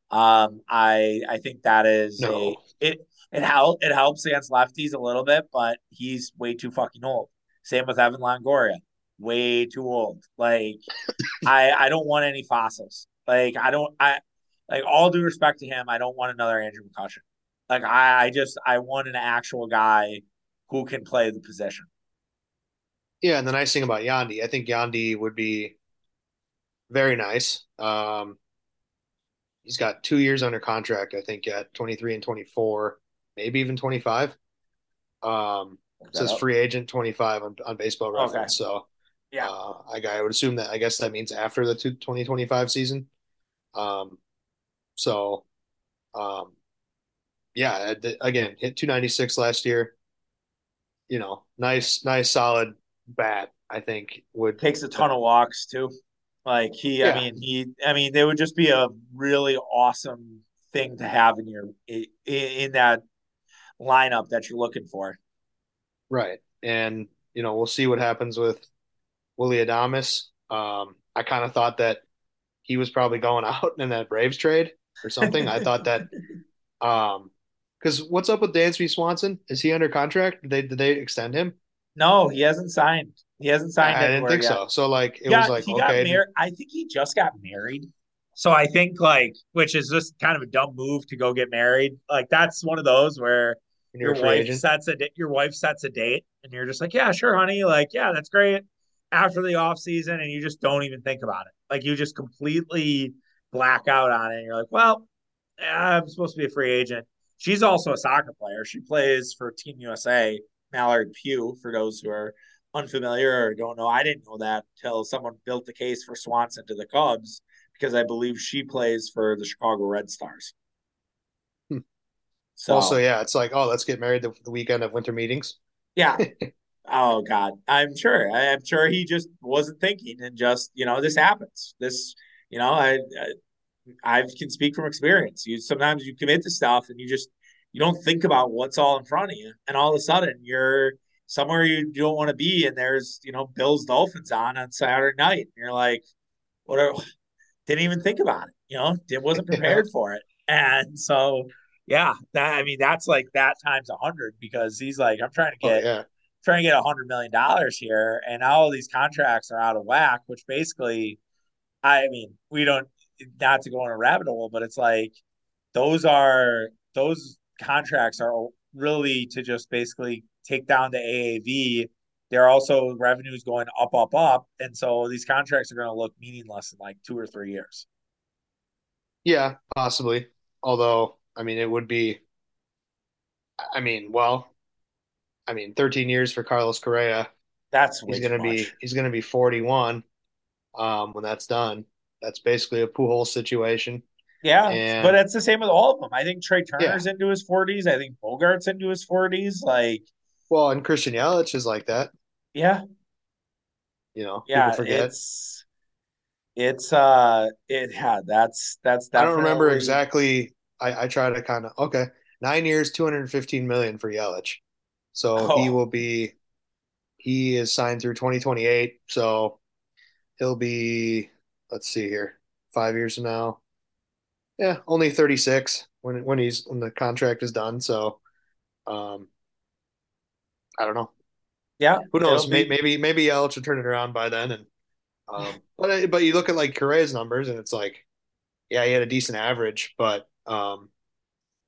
Um, I I think that is No. a it it help it helps against lefties a little bit, but he's way too fucking old. Same with Evan Longoria, way too old. Like [LAUGHS] I I don't want any fossils. Like I don't I like all due respect to him, I don't want another Andrew McCutchen. Like I I just I want an actual guy who can play the position. Yeah, and the nice thing about Yandy, I think Yandy would be very nice. Um, he's got two years under contract, I think, at 23 and 24, maybe even 25. Um, it says free agent 25 on, on baseball reference. Okay. So Yeah. uh, I, I would assume that, I guess that means after the two, 2025 season. Um, so, um, yeah, th- again, hit 296 last year. You know, nice, nice, solid bat, I think would takes a ton of walks too. Like he, I mean, he, I mean, they would just be a really awesome thing to have in your in, in that lineup that you're looking for. Right. And, you know, we'll see what happens with Willy Adames. Um, I kind of thought that he was probably going [LAUGHS] out in that Braves trade or something. I thought that, [LAUGHS] um, because what's up with Dansby Swanson? Is he under contract? Did they did they extend him? No, he hasn't signed. He hasn't signed. I didn't think yet. so. So like it Yeah, was like he got okay. I think he just got married. So I think like, which is just kind of a dumb move to go get married. Like that's one of those where you're your wife agent. sets a your wife sets a date, and you're just like, yeah, sure, honey. Like, yeah, that's great. After the off season, and you just don't even think about it. Like you just completely black out on it. And you're like, well, I'm supposed to be a free agent. She's also a soccer player. She plays for Team USA, Mallory Pugh, for those who are unfamiliar or don't know. I didn't know that until someone built the case for Swanson to the Cubs because I believe she plays for the Chicago Red Stars. Hmm. So, Also, yeah, it's like, oh, let's get married the, the weekend of winter meetings. yeah. [LAUGHS] Oh God, I'm sure. I'm sure he just wasn't thinking, and just you know, this happens. This, you know, I, I, I can speak from experience. You sometimes you commit to stuff, and you just you don't think about what's all in front of you, and all of a sudden you're somewhere you don't want to be, and there's you know Bills Dolphins on on Saturday night, and you're like, what? Are, didn't even think about it. You know, it wasn't [LAUGHS] prepared Yeah. for it, and so yeah, that I mean that's like that times a hundred because he's like, I'm trying to Oh get yeah, trying to get a hundred million dollars here, and all these contracts are out of whack. Which basically, I mean, we don't not to go on a rabbit hole, but it's like those are those contracts are really to just basically take down the AAV. They're also revenues going up, up, up, and so these contracts are going to look meaningless in like two or three years. yeah, possibly. Although, I mean, it would be. I mean, well, I mean, 13 years for Carlos Correa. That's He's gonna be he's gonna be 41 um, when that's done. That's basically a Pujols situation. Yeah, And- but that's the same with all of them. I think Trey Yeah. Turner's into his forties. I think Bogaerts into his forties. Like, Well, and Christian Yelich is like that. yeah, You know, yeah, people forget. it's it's uh it yeah, that's that's I don't remember exactly. I, I try to kind of okay, nine years, 215 million for Yelich. So he Oh. will be he is signed through 2028. So he'll be let's see here, five years from now. Yeah, only 36 when when he's when the contract is done. So um I don't know. Yeah, Who knows? it'll be- maybe maybe Yelich will turn it around by then and Um, but but you look at like Correa's numbers, and it's like, yeah, he had a decent average, but um,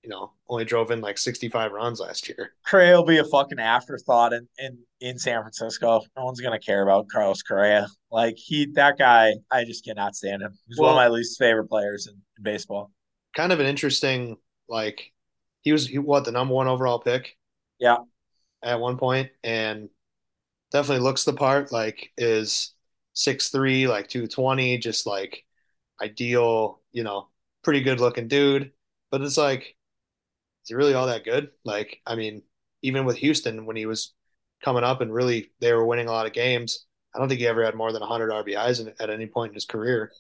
you know, only drove in like 65 runs last year. Correa will be a fucking afterthought in, in, in San Francisco. No one's gonna care about Carlos Correa. Like he, that guy, I just cannot stand him. He's well, one of my least favorite players in, in, baseball. Kind of an interesting, like he was he, what the number one overall pick. Yeah, at one point, and definitely looks the part. Like is six three, like two twenty, just like ideal, you know, pretty good looking dude. But it's like is he really all that good? Like, I mean, even with Houston when he was coming up and really they were winning a lot of games, I don't think he ever had more than 100 RBIs in, at any point in his career.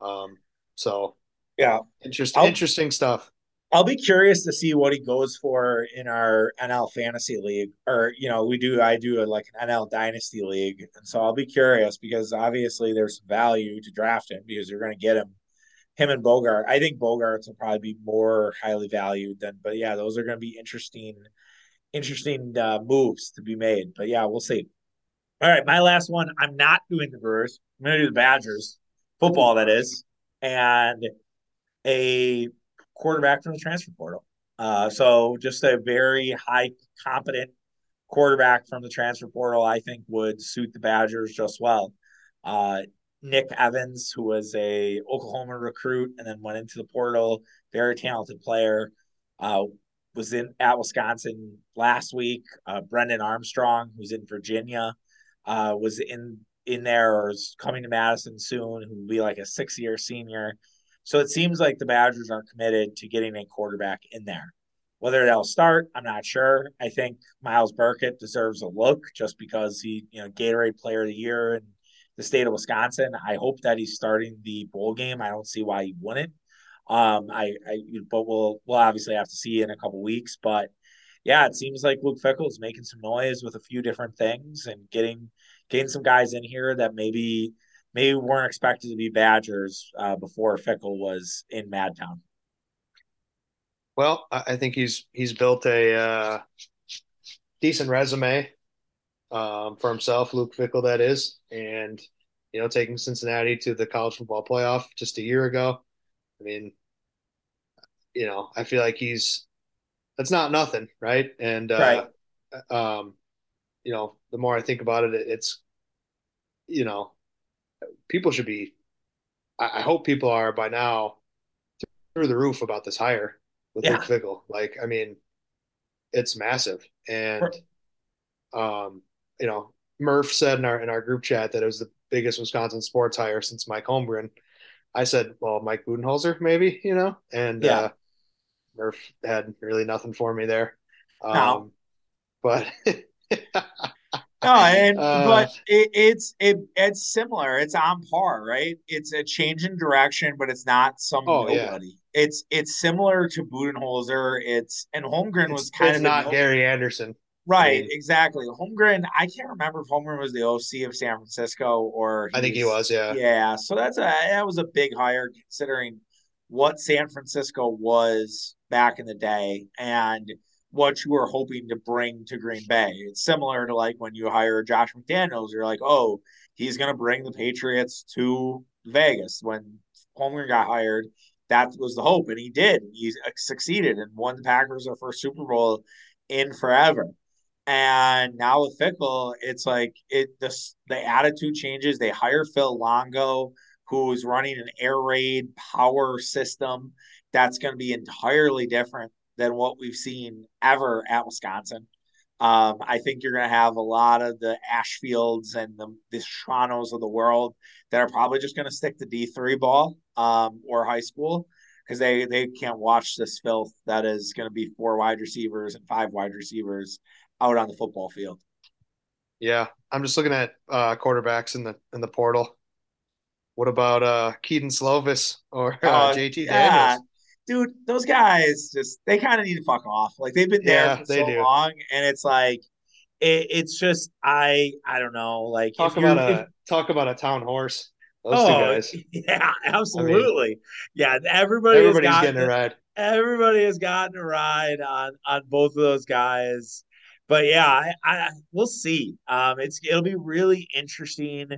Um, so yeah, interesting, I'll, interesting stuff. I'll be curious to see what he goes for in our NL fantasy league, or you know, we do I do a, like an NL dynasty league, and so I'll be curious because obviously there's value to draft him because you're going to get him him and Bogaerts. I think Bogaerts will probably be more highly valued than, but yeah, those are going to be interesting, interesting uh, moves to be made. But yeah, we'll see. All right, my last one. I'm not doing the Brewers. I'm going to do the Badgers, football that is, and a quarterback from the transfer portal. Uh, so just a very high competent quarterback from the transfer portal, I think would suit the Badgers just well. Uh, Nick Evans, who was a Oklahoma recruit and then went into the portal, very talented player. Uh, was in at Wisconsin last week. Uh, Brennan Armstrong, who's in Virginia, uh, was in in there or is coming to Madison soon. Who will be like a six year senior. So it seems like the Badgers are committed to getting a quarterback in there. Whether they'll start, I'm not sure. I think Myles Burkett deserves a look just because he, you know, Gatorade Player of the Year in the state of Wisconsin. I hope that he's starting the bowl game. I don't see why he wouldn't. Um, I, I, but we'll we'll obviously have to see in a couple weeks. But yeah, it seems like Luke Fickell is making some noise with a few different things and getting getting some guys in here that maybe maybe weren't expected to be Badgers uh, before Fickell was in Madtown. Well, I think he's he's built a uh, decent resume um, for himself, Luke Fickell, that is, and you know, taking Cincinnati to the college football playoff just a year ago. I mean, you know, I feel like he's that's not nothing, right? And uh, right. um, you know, the more I think about it, it's you know, people should be. I, I hope people are by now through the roof about this hire with yeah. Luke Fickell. Like, I mean, it's massive, and um, you know, Murph said in our in our group chat that it was the biggest Wisconsin sports hire since Mike Holmgren. I said, well, Mike Budenholzer, maybe, you know, and yeah. uh, Murph had really nothing for me there. Um, no. But [LAUGHS] no, and [LAUGHS] uh, but it, it's it it's similar. It's on par, right? It's a change in direction, but it's not some oh, nobody. Yeah. It's it's similar to Budenholzer. It's and Holmgren was kind of not Gary Anderson. Right, I mean, exactly. Holmgren, I can't remember if Holmgren was the OC of San Francisco or I think he was, yeah. Yeah. So that's a that was a big hire considering what San Francisco was back in the day and what you are hoping to bring to Green Bay. It's similar to like when you hire Josh McDaniels, you're like, oh, he's gonna bring the Patriots to Vegas. When Holmgren got hired, that was the hope, and he did. He uh, succeeded and won the Packers their first Super Bowl in forever. And now with Fickell, it's like it the the attitude changes. They hire Phil Longo, who's running an air raid power system that's going to be entirely different than what we've seen ever at Wisconsin. Um, I think you're going to have a lot of the Ashfields and the, the Shanos of the world that are probably just going to stick to D3 ball um, or high school because they, they can't watch this filth that is going to be four wide receivers and five wide receivers out on the football field. Yeah, I'm just looking at uh, quarterbacks in the in the portal. What about uh, Kedon Slovis or uh, uh, JT yeah. Dude, those guys just they kind of need to fuck off. Like they've been there yeah, for so do. long, and it's like it, it's just I I don't know. Like talk about a if, talk about a town horse. Those oh, two guys. [LAUGHS] Yeah, absolutely. I mean, yeah, everybody everybody's gotten, getting a ride. Everybody has gotten a ride on on both of those guys but yeah, I, I we'll see. Um, it's it'll be really interesting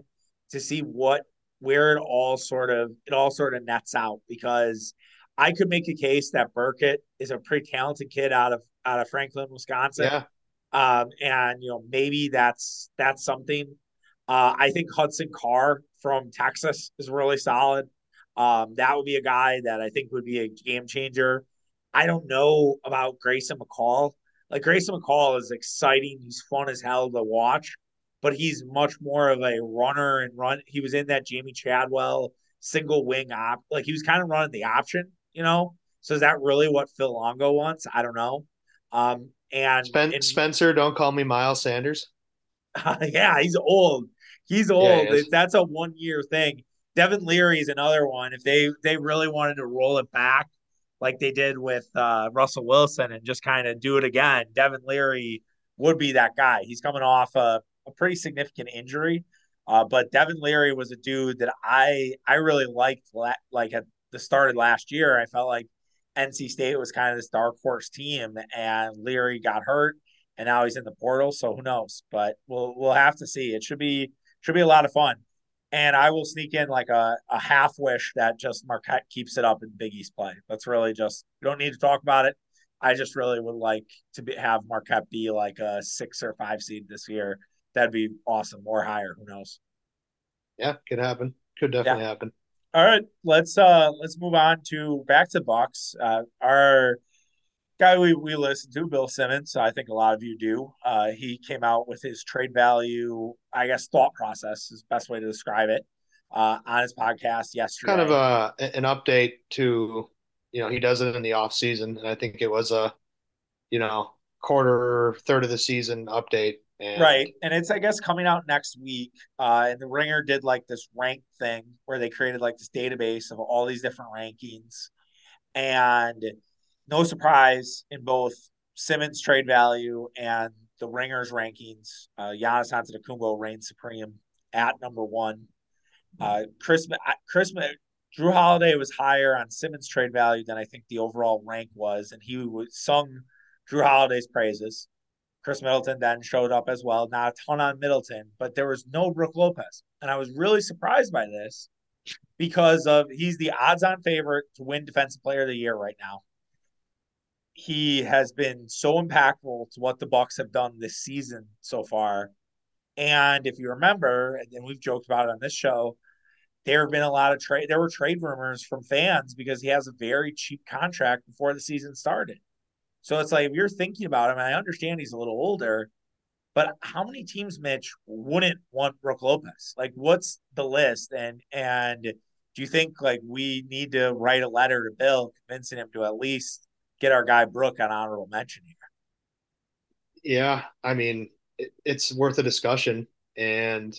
to see what where it all sort of it all sort of nets out because I could make a case that Burkett is a pretty talented kid out of out of Franklin, Wisconsin. Yeah. Um, and you know maybe that's that's something. Uh, I think Hudson Card from Texas is really solid. Um, that would be a guy that I think would be a game changer. I don't know about Grayson McCall. Like Grayson McCall is exciting. He's fun as hell to watch, but he's much more of a runner and run. He was in that Jamey Chadwell single wing op. Like he was kind of running the option, you know. So is that really what Phil Longo wants? I don't know. Um, and, Spen- and Spencer, don't call me Miles Sanders. uh, [LAUGHS] yeah, he's old. He's old. Yeah, he. That's a one year thing. Devin Leary is another one. If they they really wanted to roll it back like they did with uh, Russell Wilson and just kind of do it again, Devin Leary would be that guy. He's coming off a, a pretty significant injury, uh, but Devin Leary was a dude that I I really liked. La- like at the start of last year, I felt like NC State was kind of this dark horse team, and Leary got hurt, and now he's in the portal. So who knows? But we'll we'll have to see. It should be should be a lot of fun. And I will sneak in like a, a half wish that just Marquette keeps it up in Big East play. That's really just don't need to talk about it. I just really would like to be, have Marquette be like a six or five seed this year. That'd be awesome, or higher. Who knows? Yeah, could happen. Could definitely Yeah. happen. All right, let's uh let's move on to back to Bucks. Uh, our guy we we listen to, Bill Simmons. I think a lot of you do. Uh, he came out with his trade value, I guess, thought process is best way to describe it, uh, on his podcast yesterday. Kind of a an update to, you know, he does it in the off season, and I think it was a, you know, quarter third of the season update. And Right. And it's, I guess, coming out next week. Uh, and the Ringer did like this rank thing where they created like this database of all these different rankings. And no surprise in both Simmons trade value and the Ringer's rankings, uh, Giannis Antetokounmpo reigns supreme at number one. Uh, Chris, Chris, Jrue Holiday was higher on Simmons trade value than I think the overall rank was, and he was sung Jrue Holiday's praises. Khris Middleton then showed up as well. Not a ton on Middleton, but there was no Brook Lopez. And I was really surprised by this because of he's the odds on favorite to win defensive player of the year right now. He has been so impactful to what the Bucks have done this season so far. And if you remember, and we've joked about it on this show, there have been a lot of trade there were trade rumors from fans because he has a very cheap contract before the season started. So it's like if you're thinking about him, I understand he's a little older, but how many teams, Mitch, wouldn't want Brook Lopez? Like, what's the list? And and do you think like we need to write a letter to Bill convincing him to at least get our guy Brook on honorable mention here? Yeah, I mean, it, it's worth a discussion. And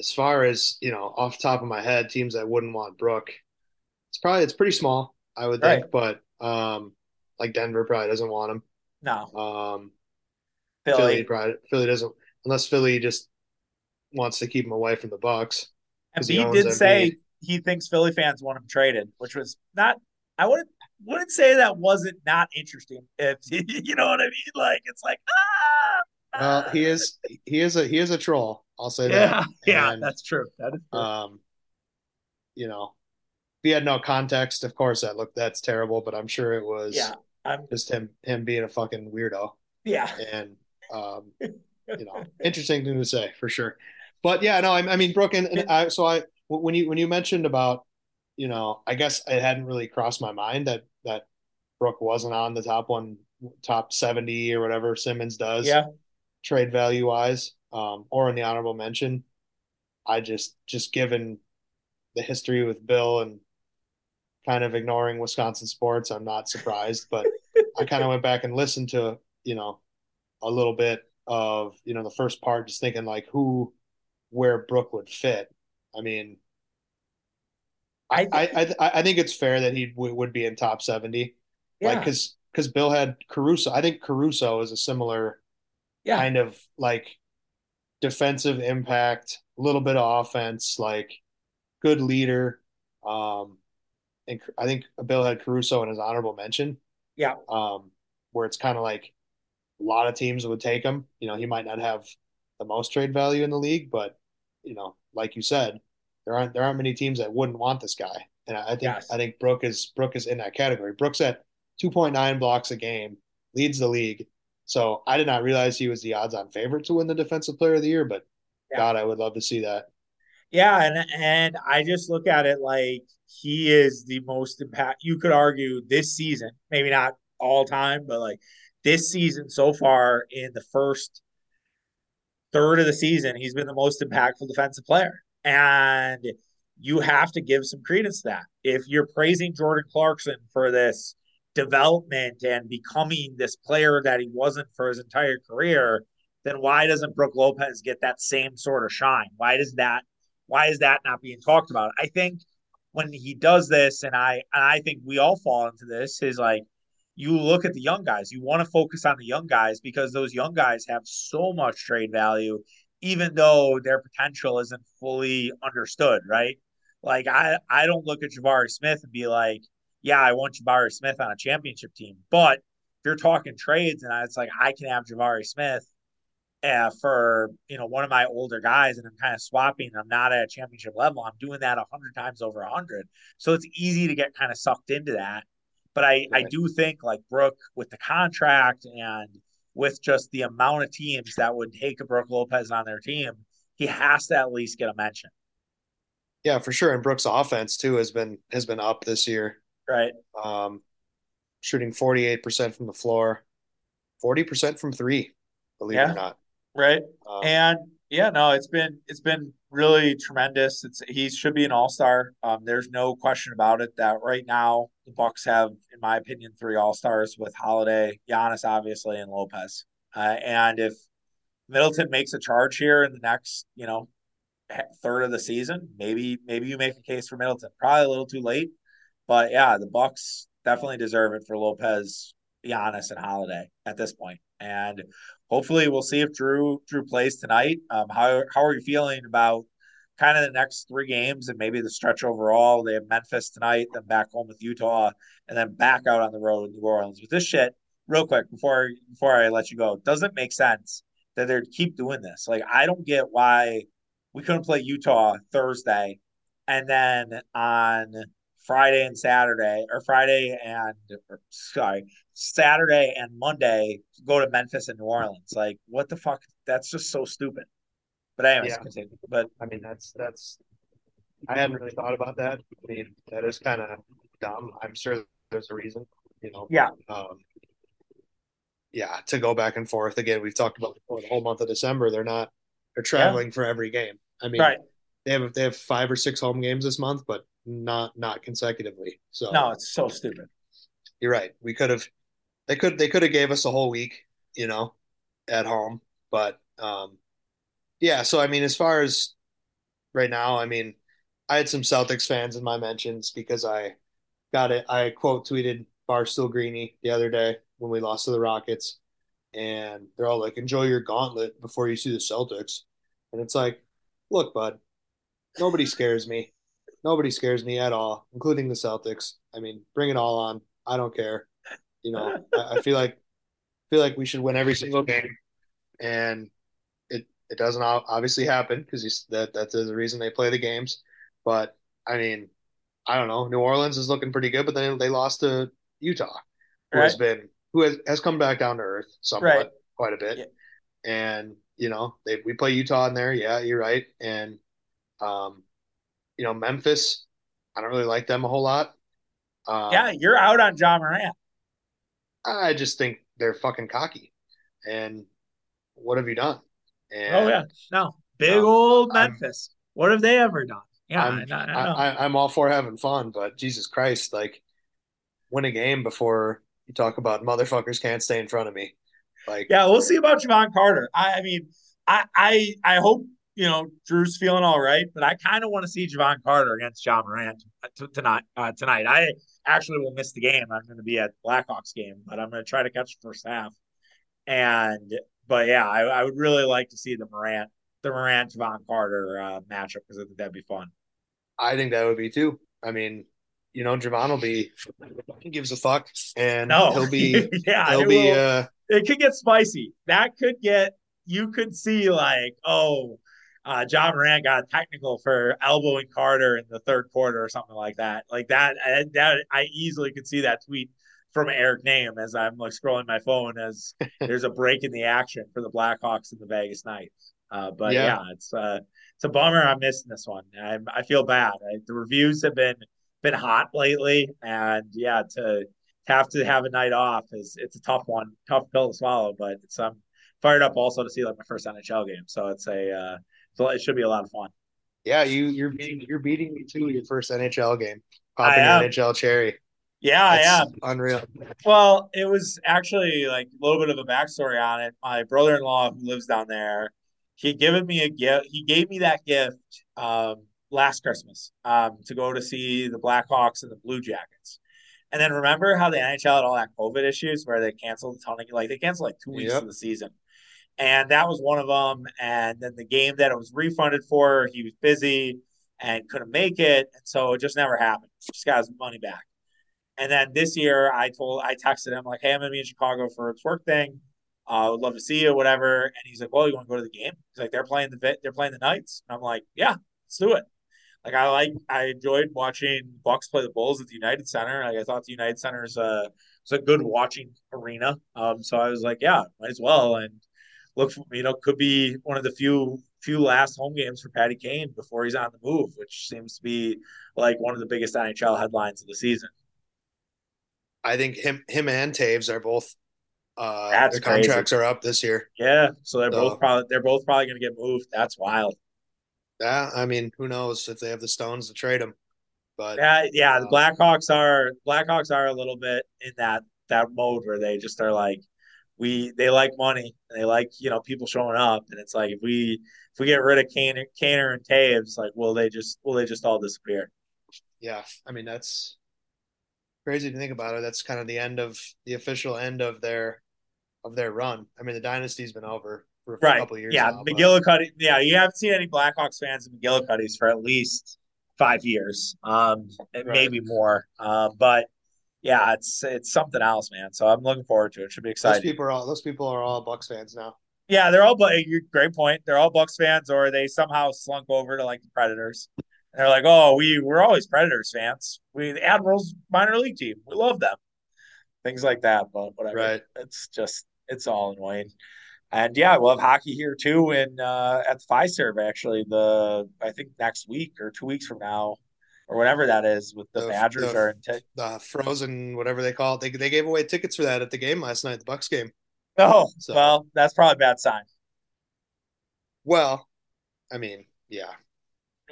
as far as, you know, off the top of my head, teams that wouldn't want Brook, it's probably it's pretty small, I would think, but um like Denver probably doesn't want him. No, Um Philly. Philly probably Philly doesn't unless Philly just wants to keep him away from the Bucks. And he B did say he thinks Philly fans want him traded, which was not. I wouldn't wouldn't say that wasn't not interesting. If [LAUGHS] you know what I mean, like it's like ah. Well, he is he is a he is a troll. I'll say Yeah, that. [LAUGHS] yeah, And, that's true. That is true. um, you know, if he had no context, of course that looked that's terrible. But I'm sure it was yeah, I'm. just him him being a fucking weirdo. Yeah, And um, [LAUGHS] you know, interesting thing to say for sure. But yeah, no, I, I mean, Brook, and, and I, so I when you when you mentioned about, you know, I guess it hadn't really crossed my mind that that Brook wasn't on the top one, top seventy or whatever Simmons does, yeah, trade value wise, um, or in the honorable mention. I just just given the history with Bill and kind of ignoring Wisconsin sports, I'm not surprised. But I kind of went back and listened to you know a little bit of you know the first part, just thinking like who where Brook would fit. I mean, I I I I, think it's fair that he w- would be in top seventy, Yeah. like because because Bill had Caruso. I think Caruso is a similar yeah, kind of like defensive impact, a little bit of offense, like good leader. Um, and I think Bill had Caruso in his honorable mention, yeah, um, where it's kind of like a lot of teams would take him. You know, he might not have the most trade value in the league, but you know, like you said, there aren't there aren't many teams that wouldn't want this guy. And I think Yes. I think Brook is Brook is in that category. Brook's at 2.9 blocks a game, leads the league. So I did not realize he was the odds-on favorite to win the Defensive Player of the Year, but Yeah. God, I would love to see that. Yeah, and and I just look at it like he is the most impact. You could argue this season, maybe not all time, but like this season so far in the first third of the season, he's been the most impactful defensive player. And you have to give some credence to that. If you're praising Jordan Clarkson for this development and becoming this player that he wasn't for his entire career, then why doesn't Brook Lopez get that same sort of shine? Why does that why is that not being talked about? I think when he does this, and I and I think we all fall into this, is like you look at the young guys. You want to focus on the young guys because those young guys have so much trade value, even though their potential isn't fully understood, right? Like I, I don't look at Jabari Smith and be like, yeah, I want Jabari Smith on a championship team. But if you're talking trades and it's like I can have Jabari Smith uh, for you know one of my older guys and I'm kind of swapping. I'm not at a championship level. I'm doing that a hundred times over a hundred. So it's easy to get kind of sucked into that. But I I do think like Brook with the contract and with just the amount of teams that would take a Brook Lopez on their team, he has to at least get a mention, Yeah, for sure. And Brook's offense too has been has been up this year. right? Um, shooting 48% from the floor, 40% from three, believe it or not. Right. Um, And yeah, no, it's been it's been really tremendous. It's he should be an all-star. Um, there's no question about it that right now the Bucks have, in my opinion, three all-stars with Holiday, Giannis, obviously, and Lopez. Uh, and if Middleton makes a charge here in the next, you know, third of the season, maybe maybe you make a case for Middleton. Probably a little too late, but yeah, the Bucks definitely deserve it for Lopez, Giannis, and Holiday at this point. And hopefully, we'll see if Jrue Jrue plays tonight. Um, how how are you feeling about kind of the next three games and maybe the stretch overall? They have Memphis tonight, then back home with Utah, and then back out on the road with New Orleans. With this shit, real quick before before I let you go, doesn't make sense that they keep doing this. Like I don't get why we couldn't play Utah Thursday, and then on Friday and Saturday, or Friday and or, sorry, Saturday and Monday go to Memphis and New Orleans. Like, what the fuck? That's just so stupid. But anyways, Yeah. continue. But I mean, that's that's. I hadn't really thought about that. I mean, that is kind of dumb. I'm sure there's a reason, you know. Yeah. Um, yeah, to go back and forth again. We've talked about before the whole month of December. They're not. They're traveling for every game. I mean, right, they have they have five or six home games this month, but not not consecutively. So no, it's so stupid. you're right. We could have. They could they could have gave us a whole week, you know, at home. But um, yeah. So I mean, as far as right now, I mean, I had some Celtics fans in my mentions because I got it. I quote tweeted Barstool Greeny the other day when we lost to the Rockets, and they're all like, "Enjoy your gauntlet before you see the Celtics," and it's like, look, bud, nobody scares me. Nobody scares me at all, including the Celtics. I mean, bring it all on. I don't care. You know, I, I feel like feel like we should win every single game, and it it doesn't obviously happen because that that's the reason they play the games. But I mean, I don't know. New Orleans is looking pretty good, but then they lost to Utah, who has been who has, has come back down to earth somewhat, right. quite a bit. Yeah. And you know, they we play Utah in there. Yeah, you're right. And um, you know, Memphis, I don't really like them a whole lot. Yeah, Um, you're out on Ja Morant. I just think they're fucking cocky. And what have you done? Oh yeah, no, big know, old I'm Memphis. What have they ever done? Yeah, I'm I I. I- I'm all for having fun, but Jesus Christ, like win a game before you talk about motherfuckers can't stay in front of me. Like, Yeah, we'll see about Jevon Carter. I, I mean, I, I, I hope you know Jrue's feeling all right, but I kind of want to see Jevon Carter against Ja Morant t- tonight. Uh, tonight, I actually will miss the game. I'm going to be at Blackhawks game, but I'm going to try to catch the first half. And but yeah, I, I would really like to see the Morant, the Morant Jevon Carter uh, matchup because I think that'd be fun. I think that would be too. I mean, you know, Jevon will be he gives a fuck, and No, he'll be [LAUGHS] yeah, he'll it be will. uh it could get spicy. That could get you could see like, oh, uh, Ja Morant got technical for elbowing Carter in the third quarter or something like that. Like that, I, that I easily could see that tweet from Eric Nehm as I'm like scrolling my phone as [LAUGHS] there's a break in the action for the Blackhawks and the Vegas Knights. Uh, but yeah. yeah, it's uh, it's a bummer. I'm missing this one. I I feel bad. I, the reviews have been been hot lately, and yeah, to have to have a night off is it's a tough one, tough pill to swallow. But it's I'm fired up also to see like my first NHL game, so it's a uh, so it should be a lot of fun. Yeah, you you're beating you're beating me to your first NHL game, popping your NHL cherry. Yeah, yeah, unreal. Well, it was actually like a little bit of a backstory on it. My brother-in-law who lives down there, he had given me a gift. He gave me that gift um, last Christmas um, to go to see the Blackhawks and the Blue Jackets. And then remember how the NHL had all that COVID issues where they canceled a ton of like they canceled like two weeks yep. of the season and that was one of them. And then the game that it was refunded for, he was busy and couldn't make it, and so it just never happened. Just got his money back. And then this year, I told, I texted him like, "Hey, I'm gonna be in Chicago for a work thing. I uh, would love to see you, whatever." And he's like, "Well, you want to go to the game?" He's like, "They're playing the they're playing the Knights." And I'm like, "Yeah, let's do it." Like I like I enjoyed watching Bucks play the Bulls at the United Center. Like I thought the United Center is a was a good watching arena. Um, so I was like, yeah, might as well. And look, for, you know, could be one of the few few last home games for Patty Kane before he's on the move, which seems to be like one of the biggest NHL headlines of the season. I think him him and Toews are both uh That's their crazy. contracts are up this year. Yeah, so they're so, both probably they're both probably going to get moved. That's wild. Yeah, I mean, who knows if they have the stones to trade them. But yeah, yeah, the uh, Blackhawks are Blackhawks are a little bit in that that mode where they just are like, we they like money and they like you know people showing up and it's like if we if we get rid of Kaner, Kaner and Toews like will they just will they just all disappear? Yeah, I mean that's crazy to think about it. That's kind of the end of the official end of their of their run. I mean the dynasty's been over for a right. couple years. Yeah, now, McGillicuddy. But... Yeah, you haven't seen any Blackhawks fans in McGillicuddy's for at least five years, um, right. maybe more. Uh, but yeah, it's it's something else, man. So I'm looking forward to it. it should be exciting. Those people are all those people are all Bucks fans now. Yeah, they're all. Great point. They're all Bucks fans, or they somehow slunk over to like the Predators. And they're like, oh, we we're always Predators fans. We the Admirals minor league team. We love them. Things like that, but whatever. Right. It's just it's all annoying. And yeah, we'll have hockey here too, in uh, at the Fiserv actually. The I think next week or two weeks from now or whatever that is with the, the Badgers the, are t- the frozen whatever they call it. They they gave away tickets for that at the game last night, the Bucks game. Oh, so, well, that's probably a bad sign. Well, I mean, yeah.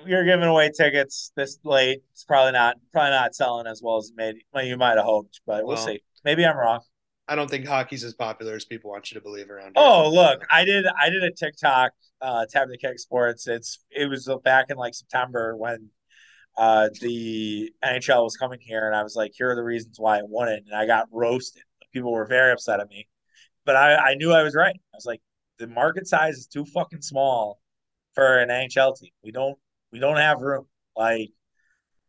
You're giving away tickets this late. It's probably not probably not selling as well as maybe well, you might have hoped, but we'll, well see. Maybe I'm wrong. I don't think hockey's as popular as people want you to believe around. Here. Oh, look, I did I did a TikTok uh tab the kick sports. It's it was back in like September when uh, the NHL was coming here, and I was like, "Here are the reasons why I won it," and I got roasted. People were very upset at me, but I, I knew I was right. I was like, the market size is too fucking small for an NHL team. We don't we don't have room. Like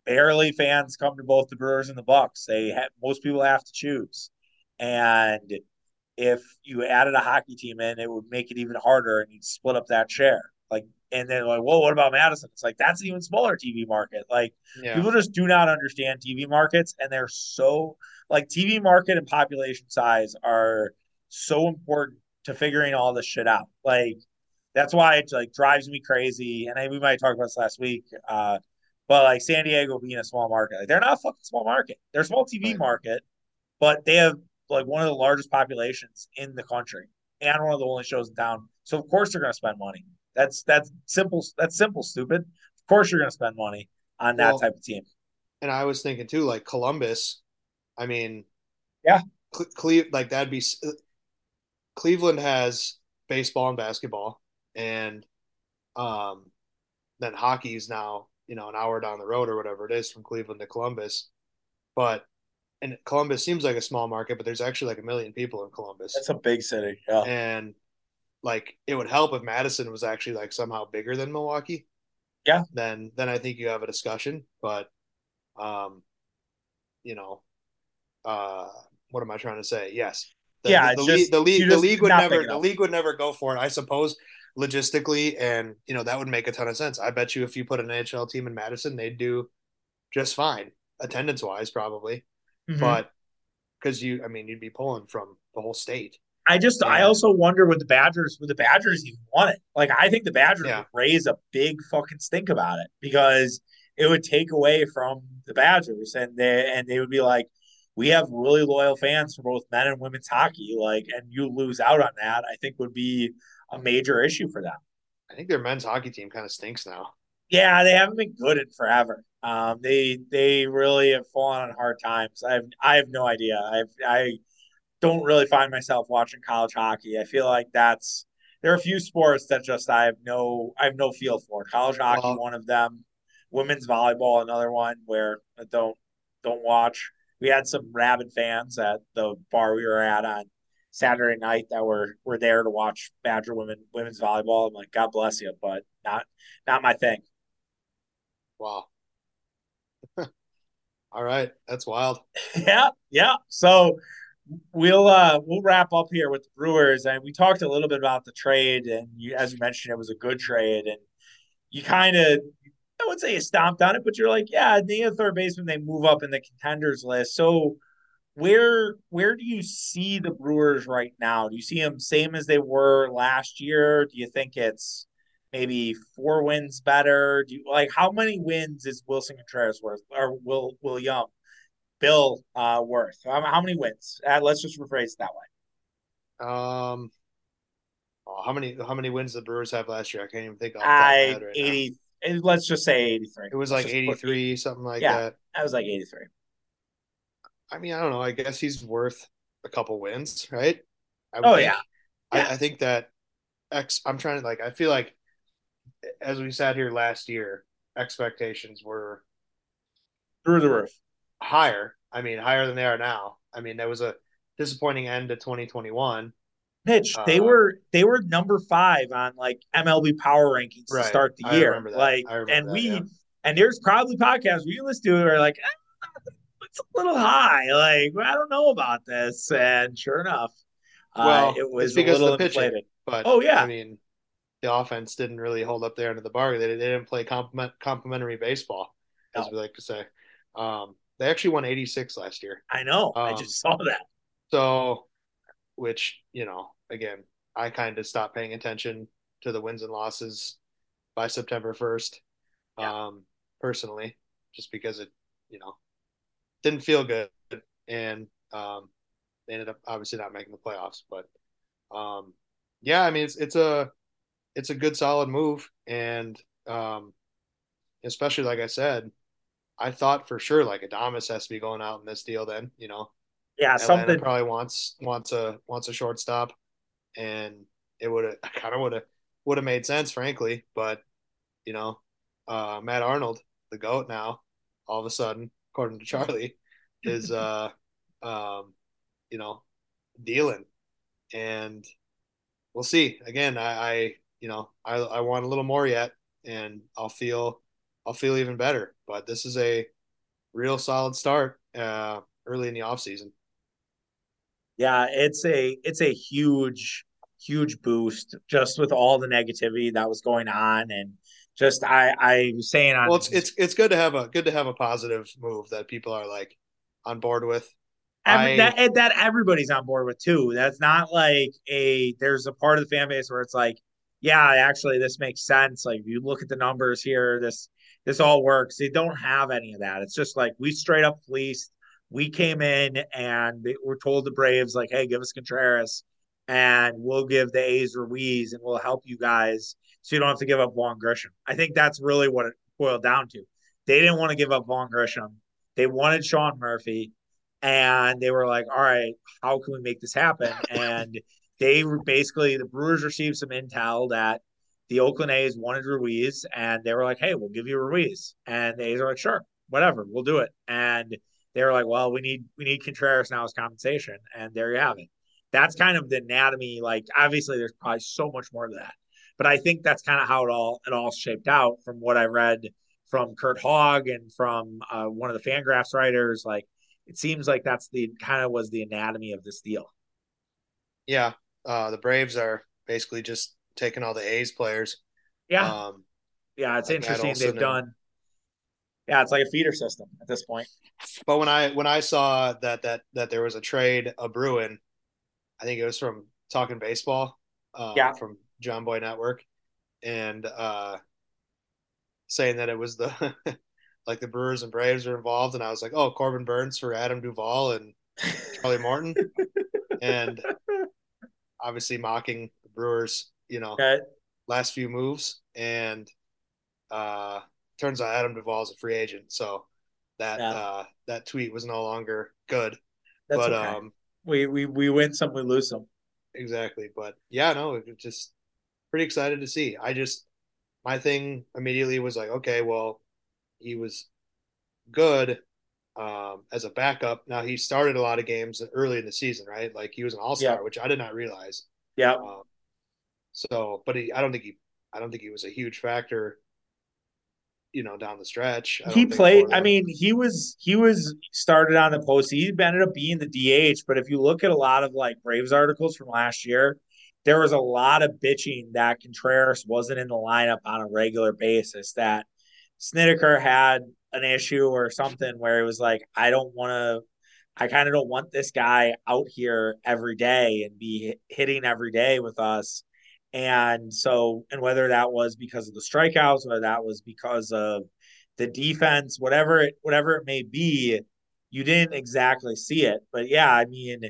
barely fans come to both the Brewers and the Bucks. They have most people have to choose, and if you added a hockey team in, it would make it even harder, and you'd split up that share. Like and then like, well, what about Madison? It's like that's an even smaller TV market. Like yeah. people just do not understand TV markets, and they're so like TV market and population size are so important to figuring all this shit out. Like that's why it like drives me crazy. And I, we might talk about this last week. Uh, but like San Diego being a small market, like they're not a fucking small market. They're a small TV right. market, but they have like one of the largest populations in the country and one of the only shows in town. So of course they're going to spend money. That's that's simple. That's simple. Stupid. Of course, you're going to spend money on that well, type of team. And I was thinking too, like Columbus. I mean, yeah, Cle- like that'd be. Cleveland has baseball and basketball, and um, then hockey is now you know an hour down the road or whatever it is from Cleveland to Columbus, but and Columbus seems like a small market, but there's actually like a million people in Columbus. That's a big city, yeah. And like it would help if Madison was actually like somehow bigger than Milwaukee. Yeah. Then then I think you have a discussion. But um, you know, uh what am I trying to say? Yes. The, yeah, the, the, league, the league, the league would never, the league would never go for it. I suppose logistically, and you know that would make a ton of sense. I bet you if you put an NHL team in Madison, they'd do just fine attendance wise, probably. Mm-hmm. But because you, I mean, you'd be pulling from the whole state. I just, and, I also wonder would the Badgers, would the Badgers even want it? Like, I think the Badgers yeah. would raise a big fucking stink about it because it would take away from the Badgers, and they and they would be like, we have really loyal fans for both men and women's hockey. Like, and you lose out on that, I think would be a major issue for them. I think their men's hockey team kind of stinks now. Yeah, they haven't been good in forever. Um, they they really have fallen on hard times. I have I have no idea. I've I don't really find myself watching college hockey. I feel like that's there are a few sports that just I have no I have no feel for. College hockey, one of them. Women's volleyball, another one where I don't don't watch. We had some rabid fans at the bar we were at on Saturday night that were were there to watch Badger women women's volleyball. I'm like, God bless you, but not not my thing. Wow. [LAUGHS] All right, that's wild. [LAUGHS] Yeah, yeah. So we'll uh we'll wrap up here with the Brewers, and we talked a little bit about the trade, and you, as you mentioned, it was a good trade, and you kind of I would say you stomped on it, but you're like, yeah, the third baseman they move up in the contenders list. So where where do you see the Brewers right now? Do you see them same as they were last year? Do you think it's maybe four wins better? Do you, like how many wins is Wilson Contreras worth or Will William Bill uh, worth? How, how many wins? Uh, let's just rephrase it that way. Um, oh, how many how many wins the Brewers have last year? I can't even think. Off I right eighty. Now. Let's just say eighty three. It was like eighty three, something like yeah, that. That was like eighty three. I mean, I don't know. I guess he's worth a couple wins, right? I oh think, yeah. yeah. I, I think that X. I'm trying to like. I feel like as we sat here last year, expectations were through the roof, higher. I mean, higher than they are now. I mean, there was a disappointing end to 2021. Mitch, uh, they were they were number five on like MLB Power Rankings right. to start the year. Like, and that, we yeah. and there's probably podcasts we listen to are like, eh, it's a little high. Like, I don't know about this. And sure enough, uh, well, uh, it was because a little of the pitching. But oh yeah, I mean, the offense didn't really hold up there under the bar. They, they didn't play complement, complementary baseball, as no. we like to say. Um, they actually won 86 last year. I know. Um, I just saw that. So, which, you know, again, I kind of stopped paying attention to the wins and losses by September 1st, yeah. um, personally, just because it, you know, didn't feel good. And um, they ended up obviously not making the playoffs. But um, yeah, I mean, it's, it's a, it's a good solid move, and um, especially like I said, I thought for sure like Adames has to be going out in this deal. Then you know, yeah, Atlanta something probably wants wants a wants a shortstop, and it would have [LAUGHS] kind of would have would have made sense, frankly. But you know, uh, Matt Arnold, the goat now, all of a sudden, according to Charlie, [LAUGHS] is uh, um, you know, dealing, and we'll see. Again, I, I you know, I, I want a little more yet, and I'll feel I'll feel even better. But this is a real solid start uh, early in the off season. Yeah, it's a it's a huge huge boost just with all the negativity that was going on and just I I was saying on well it's it's it's good to have a good to have a positive move that people are like on board with. I, that that everybody's on board with too. That's not like a there's a part of the fan base where it's like yeah, actually this makes sense. Like you look at the numbers here, this this all works. They don't have any of that. It's just like we straight up fleeced. We came in and we're told the Braves like, hey, give us Contreras and we'll give the A's Ruiz and we'll help you guys so you don't have to give up Vaughn Grissom. I think that's really what it boiled down to. They didn't want to give up Vaughn Grissom. They wanted Sean Murphy and they were like, all right, how can we make this happen? And they basically the Brewers received some intel that the Oakland A's wanted Ruiz, and they were like, "Hey, we'll give you Ruiz," and the A's are like, "Sure, whatever, we'll do it." And they were like, "Well, we need we need Contreras now as compensation," and there you have it. That's kind of the anatomy. Like, obviously, there's probably so much more to that, but I think that's kind of how it all it all shaped out from what I read from Curt Hogg and from uh, one of the Fangraphs writers. Like, it seems like that's the kind of was the anatomy of this deal. Yeah, uh, the Braves are basically just taking all the A's players. Yeah, Um, yeah, it's like interesting they've and done. Yeah, it's like a feeder system at this point. but when I when I saw that that that there was a trade a Bruin, I think it was from Talking Baseball, Yeah, um, from Jomboy Network, and uh, saying that it was the [LAUGHS] like the Brewers and Braves were involved, and I was like, oh, Corbin Burnes for Adam Duvall and Charlie Morton, [LAUGHS] and obviously mocking the Brewers, you know, okay, last few moves, and uh, turns out Adam Duvall is a free agent, so that yeah, uh, that tweet was no longer good. that's But okay. um, We we we win some, we lose some. exactly. But yeah, no, just pretty excited to see. I just my thing immediately was like, okay, well, he was good um, as a backup. Now he started a lot of games early in the season, right? Like he was an all Yeah, star, which I did not realize. yeah. Um, so, but he, I don't think he, I don't think he was a huge factor, you know, down the stretch. He played. I mean, he was he was started on the post. He ended up being the DH. But if you look at a lot of like Braves articles from last year, there was a lot of bitching that Contreras wasn't in the lineup on a regular basis. That Snitker had an issue or something where it was like, I don't want to. I kind of don't want this guy out here every day and be hitting every day with us. And so, and whether that was because of the strikeouts, whether that was because of the defense, whatever it whatever it may be, you didn't exactly see it. But yeah, I mean,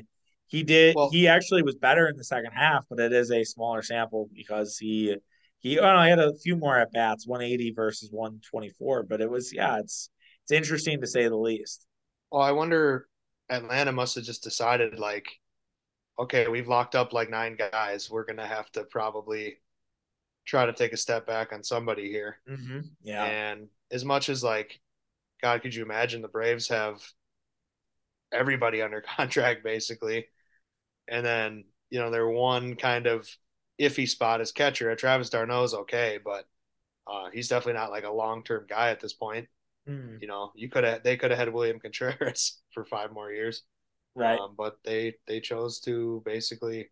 he did Well, he actually was better in the second half, but it is a smaller sample because he he oh, no, he had a few more at bats, 180 versus 124. But it was yeah, it's it's interesting to say the least. well, I wonder Atlanta must have just decided like, okay, we've locked up like nine guys. We're gonna have to probably try to take a step back on somebody here. Mm-hmm. Yeah. And as much as like, God, could you imagine the Braves have everybody under [LAUGHS] contract basically, and then you know their one kind of iffy spot is catcher. Travis d'Arnaud's okay, but uh, he's definitely not like a long term guy at this point. Mm, You know, you could have they could have had William Contreras [LAUGHS] for five more years, right. um, but they they chose to basically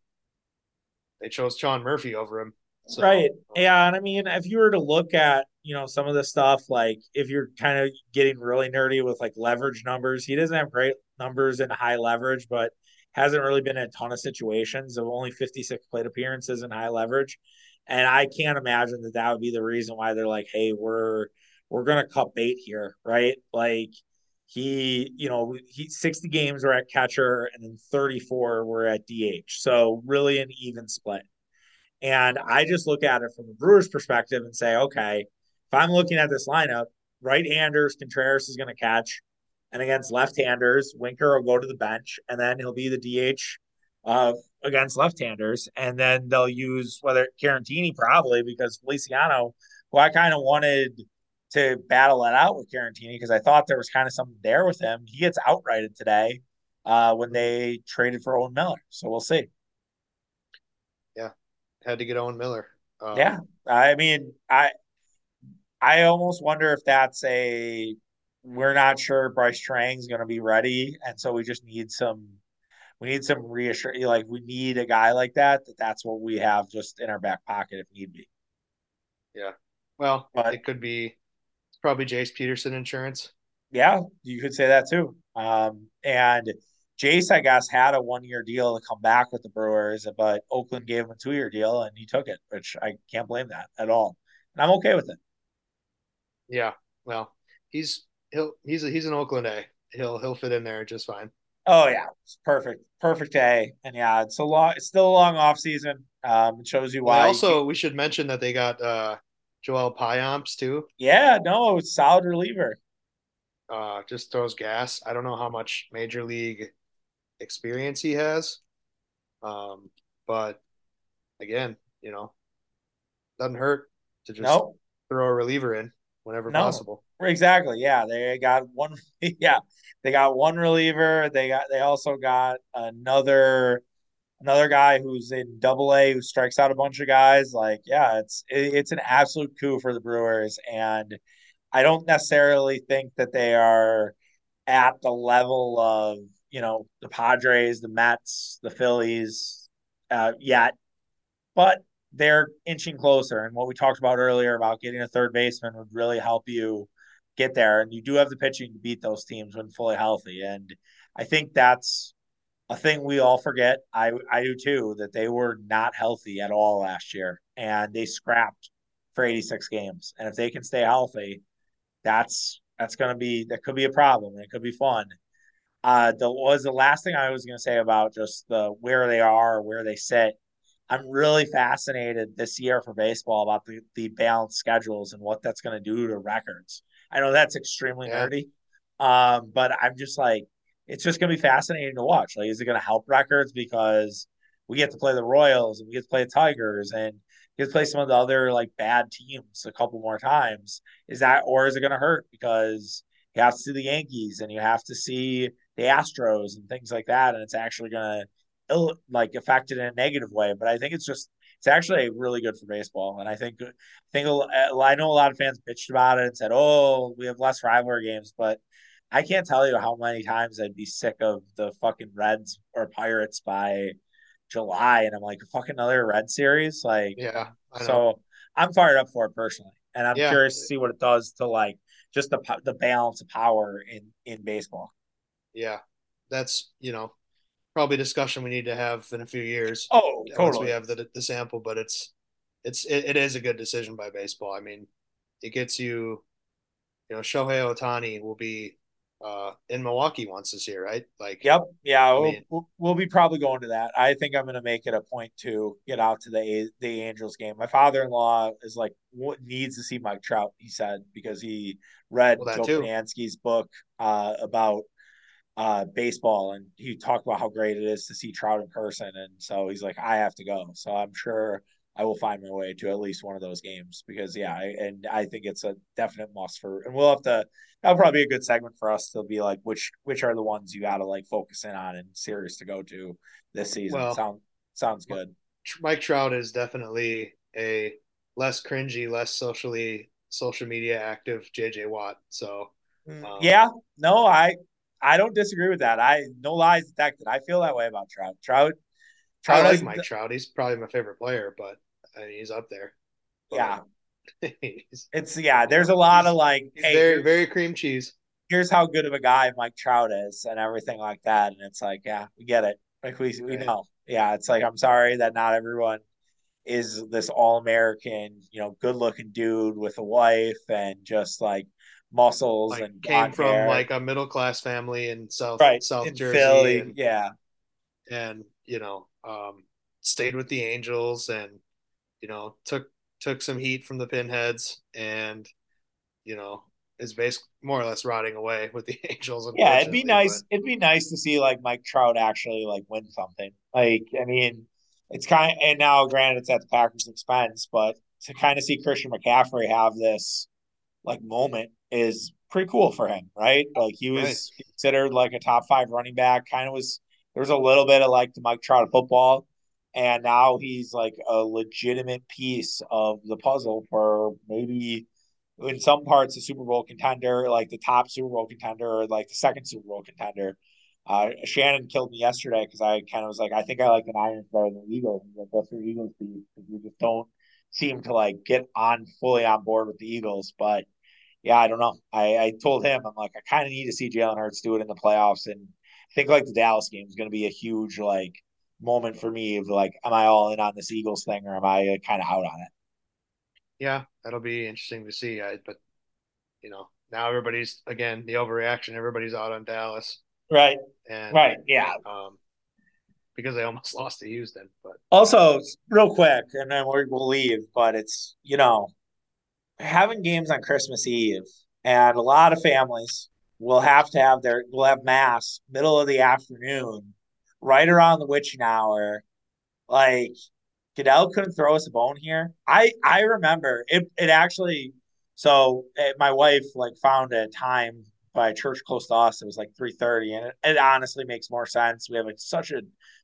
they chose Sean Murphy over him. So Right. Yeah. And I mean, if you were to look at, you know, some of the stuff, like if you're kind of getting really nerdy with like leverage numbers, he doesn't have great numbers in high leverage, but hasn't really been in a ton of situations of only 56 plate appearances in high leverage. And I can't imagine that that would be the reason why they're like, hey, we're, we're going to cut bait here. Right. Like he, you know, he 60 games were at catcher and then 34 were at DH. So really an even split. And I just look at it from the Brewers' perspective and say, okay, if I'm looking at this lineup, right-handers, Contreras is going to catch, and against left-handers, Winker will go to the bench, and then he'll be the DH uh, against left-handers, and then they'll use whether Caratini probably because Feliciano, who I kind of wanted to battle it out with Caratini because I thought there was kind of something there with him. He gets outrighted today uh, when they traded for Owen Miller, so we'll see. yeah, had to get Owen Miller. Yeah, Um, I mean, I I almost wonder if that's a we're not sure Brice Turang's going to be ready, and so we just need some we need some reassurance. like we need a guy like that that that's what we have just in our back pocket if need be. yeah, well, But it could be probably Jace Peterson insurance. yeah, you could say that too. Um, and Jace, I guess, had a one year deal to come back with the Brewers, but Oakland gave him a two year deal and he took it, which I can't blame that at all. And I'm okay with it. Yeah, well, he's he'll he's a, he's an Oakland A. He'll he'll fit in there just fine. Oh yeah, it's perfect, perfect day, and yeah, it's a long, it's still a long off season. Um, it shows you why. Can't, also we should mention that they got uh Joel Payamps too. yeah, no, solid reliever. Uh, just throws gas. I don't know how much major league experience he has. Um, but again, you know, doesn't hurt to just No, throw a reliever in whenever no, possible. exactly. Yeah, they got one. [LAUGHS] Yeah, they got one reliever. They got. They also got another another guy who's in Double A who strikes out a bunch of guys. Like, yeah, it's it, it's an absolute coup for the Brewers, and I don't necessarily think that they are at the level of you know the Padres, the Mets, the Phillies uh, yet, but they're inching closer. And what we talked about earlier about getting a third baseman would really help you get there. And you do have the pitching to beat those teams when fully healthy. And I think that's a thing we all forget. I I do too that they were not healthy at all last year, and they scrapped for 86 games. And if they can stay healthy, that's that's going to be that could be a problem. It could be fun. Uh, the was the last thing I was going to say about just the where they are, where they sit. I'm really fascinated this year for baseball about the the balanced schedules and what that's going to do to records. I know that's extremely yeah. nerdy, um, but I'm just like it's just going to be fascinating to watch. Like, is it going to help records because we get to play the Royals and we get to play the Tigers and get to play some of the other like bad teams a couple more times? Is that or is it going to hurt because you have to see the Yankees and you have to see the Astros and things like that, and it's actually going to like affect it in a negative way. But I think it's just it's actually really good for baseball, and I think I think I know a lot of fans bitched about it and said, "Oh, we have less rivalry games," but I can't tell you how many times I'd be sick of the fucking Reds or Pirates by July, and I'm like, fucking another Red series, like, yeah. So I'm fired up for it personally, and I'm yeah. curious to see what it does to like just the the balance of power in in baseball. Yeah, that's you know probably discussion we need to have in a few years. Oh, totally. Once we have the the sample, but it's it's it, it is a good decision by baseball. I mean, it gets you, you know, Shohei Ohtani will be uh, in Milwaukee once this year, right? Like, yep, yeah, we'll, mean, we'll, we'll be probably going to that. I think I'm going to make it a point to get out to the the Angels game. My father in law is like what needs to see Mike Trout. He said because he read well, Joe Posnanski's book uh, about uh, baseball and he talked about how great it is to see Trout in person, and so he's like, I have to go. So I'm sure I will find my way to at least one of those games because yeah, I, and I think it's a definite must for. And we'll have to. That'll probably be a good segment for us to be like, which which are the ones you got to like focus in on and serious to go to this season. Well, Sound sounds good. Mike Trout is definitely a less cringy, less socially social media active JJ Watt. So mm, um, yeah, no, I I don't disagree with that. I no lies detected. I feel that way about Trout. Trout I like Mike Trout. He's probably my favorite player, but I mean, he's up there. But, yeah. [LAUGHS] it's yeah. There's a lot of like, hey, very very cream cheese. Here's how good of a guy Mike Trout is, and everything like that. And it's like, yeah, we get it. Like we we right. know. Yeah, it's like I'm sorry that not everyone is this all American, you know, good looking dude with a wife and just like muscles like and came from hair. like a middle class family in South right. South in Jersey. Philly, and, yeah. And you know, um, stayed with the Angels and you know took took some heat from the Pinheads and you know is basically more or less rotting away with the [LAUGHS] Angels. Yeah, it'd be nice. But... It'd be nice to see like Mike Trout actually like win something. Like, I mean, it's kind of, and now granted it's at the Packers' expense, but to kind of see Christian McCaffrey have this like moment is pretty cool for him, right? Like he was right. considered like a top five running back, kind of was there's a little bit of like the Mike Trout football, and now he's like a legitimate piece of the puzzle for maybe in some parts a Super Bowl contender, like the top Super Bowl contender, or like the second Super Bowl contender. Uh, Shannon killed me yesterday because I kind of was like, I think I like the Niners better than the Eagles. He's Like, what's your Eagles beef? Because you just don't seem to like get on fully on board with the Eagles. But yeah, I don't know. I, I told him I'm like I kind of need to see Jalen Hurts do it in the playoffs and think like the Dallas game is going to be a huge like moment for me of like, am I all in on this Eagles thing or am I kind of out on it? Yeah, that'll be interesting to see. I, but you know, now everybody's again the overreaction. Everybody's out on Dallas, right? And right, yeah. Um, because they almost [LAUGHS] lost to Houston. But also, real quick, and then we'll leave. But it's you know, having games on Christmas Eve, and a lot of families will have to have their will have mass middle of the afternoon, right around the witching hour. Like Goodell couldn't throw us a bone here. I I remember it. It actually. So it, eh, my wife like found a time by a church close to us. It was like three thirty, and it, it honestly makes more sense. We have like such a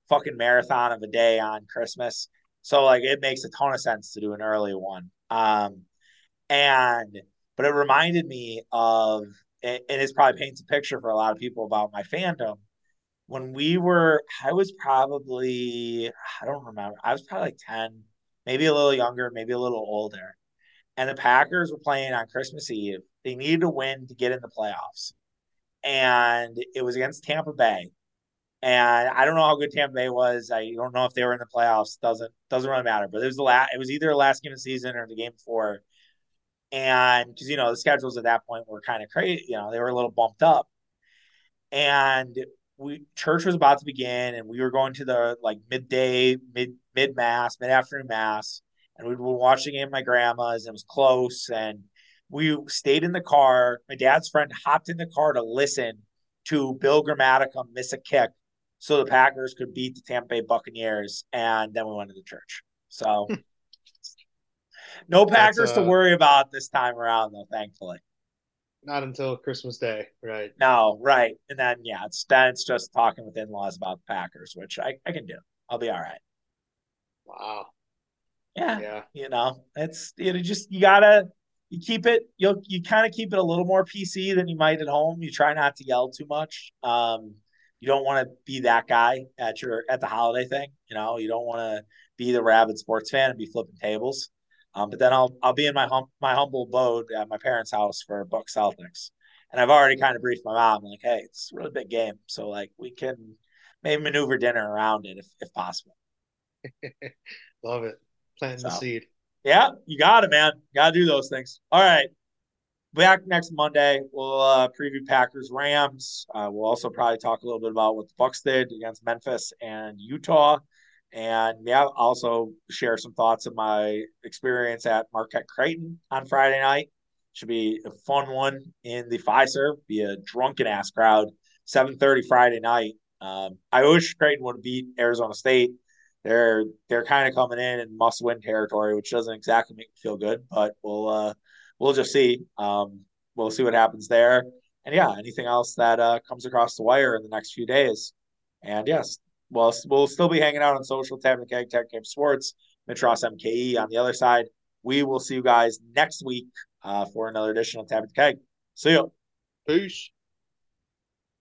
fucking marathon of a day on Christmas, so like it makes a ton of sense to do an early one. Um, and but it reminded me of and it probably paints a picture for a lot of people about my fandom. When we were, I was probably, I don't remember, I was probably like 10, maybe a little younger, maybe a little older. And the Packers were playing on Christmas Eve. They needed to win to get in the playoffs. And it was against Tampa Bay. And I don't know how good Tampa Bay was. I don't know if they were in the playoffs. Doesn't doesn't really matter. But it was the last. It was either the last game of the season or the game before. And because you know the schedules at that point were kind of crazy. You know they were a little bumped up. And we church was about to begin, and we were going to the like midday, mid mid mass, mid afternoon mass, and we were watching it at my grandma's. And it was close, and we stayed in the car. My dad's friend hopped in the car to listen to Bill Gramatica miss a kick so the Packers could beat the Tampa Bay Buccaneers, and then we went to the church. So hmm. No Packers uh, to worry about this time around, though. Thankfully, not until Christmas Day, right? No, right, and then yeah, it's then it's just talking with in laws about the Packers, which I, I can do. I'll be all right. Wow. Yeah, yeah. You know, it's you know just you gotta you keep it you'll you kind of keep it a little more PC than you might at home. You try not to yell too much. Um, you don't want to be that guy at your at the holiday thing. You know, you don't want to be the rabid sports fan and be flipping tables. Um, but then I'll I'll be in my hum, my humble abode at my parents' house for Buck Celtics, and I've already kind of briefed my mom like, hey, it's a really big game, so like we can maybe maneuver dinner around it if if possible. [LAUGHS] Love it, planting so, the seed. Yeah, you got it, man. Got to do those things. All right back next Monday. We'll uh, preview Packers Rams. Uh, we'll also probably talk a little bit about what the Bucks did against Memphis and Utah, and yeah, also share some thoughts of my experience at Marquette Creighton on Friday night. Should be a fun one in the Fiserv. Be a drunken ass crowd. Seven thirty Friday night. Um, I wish Creighton would beat Arizona State. They're they're kind of coming in in must win territory, which doesn't exactly make me feel good. But we'll uh, we'll just see. Um, we'll see what happens there. And yeah, anything else that uh, comes across the wire in the next few days. And yes, well, we'll still be hanging out on social, and Keg, Tech Camp Sports, Mitch Ross MKE on the other side. We will see you guys next week uh, for another edition of and Keg. See you. Peace.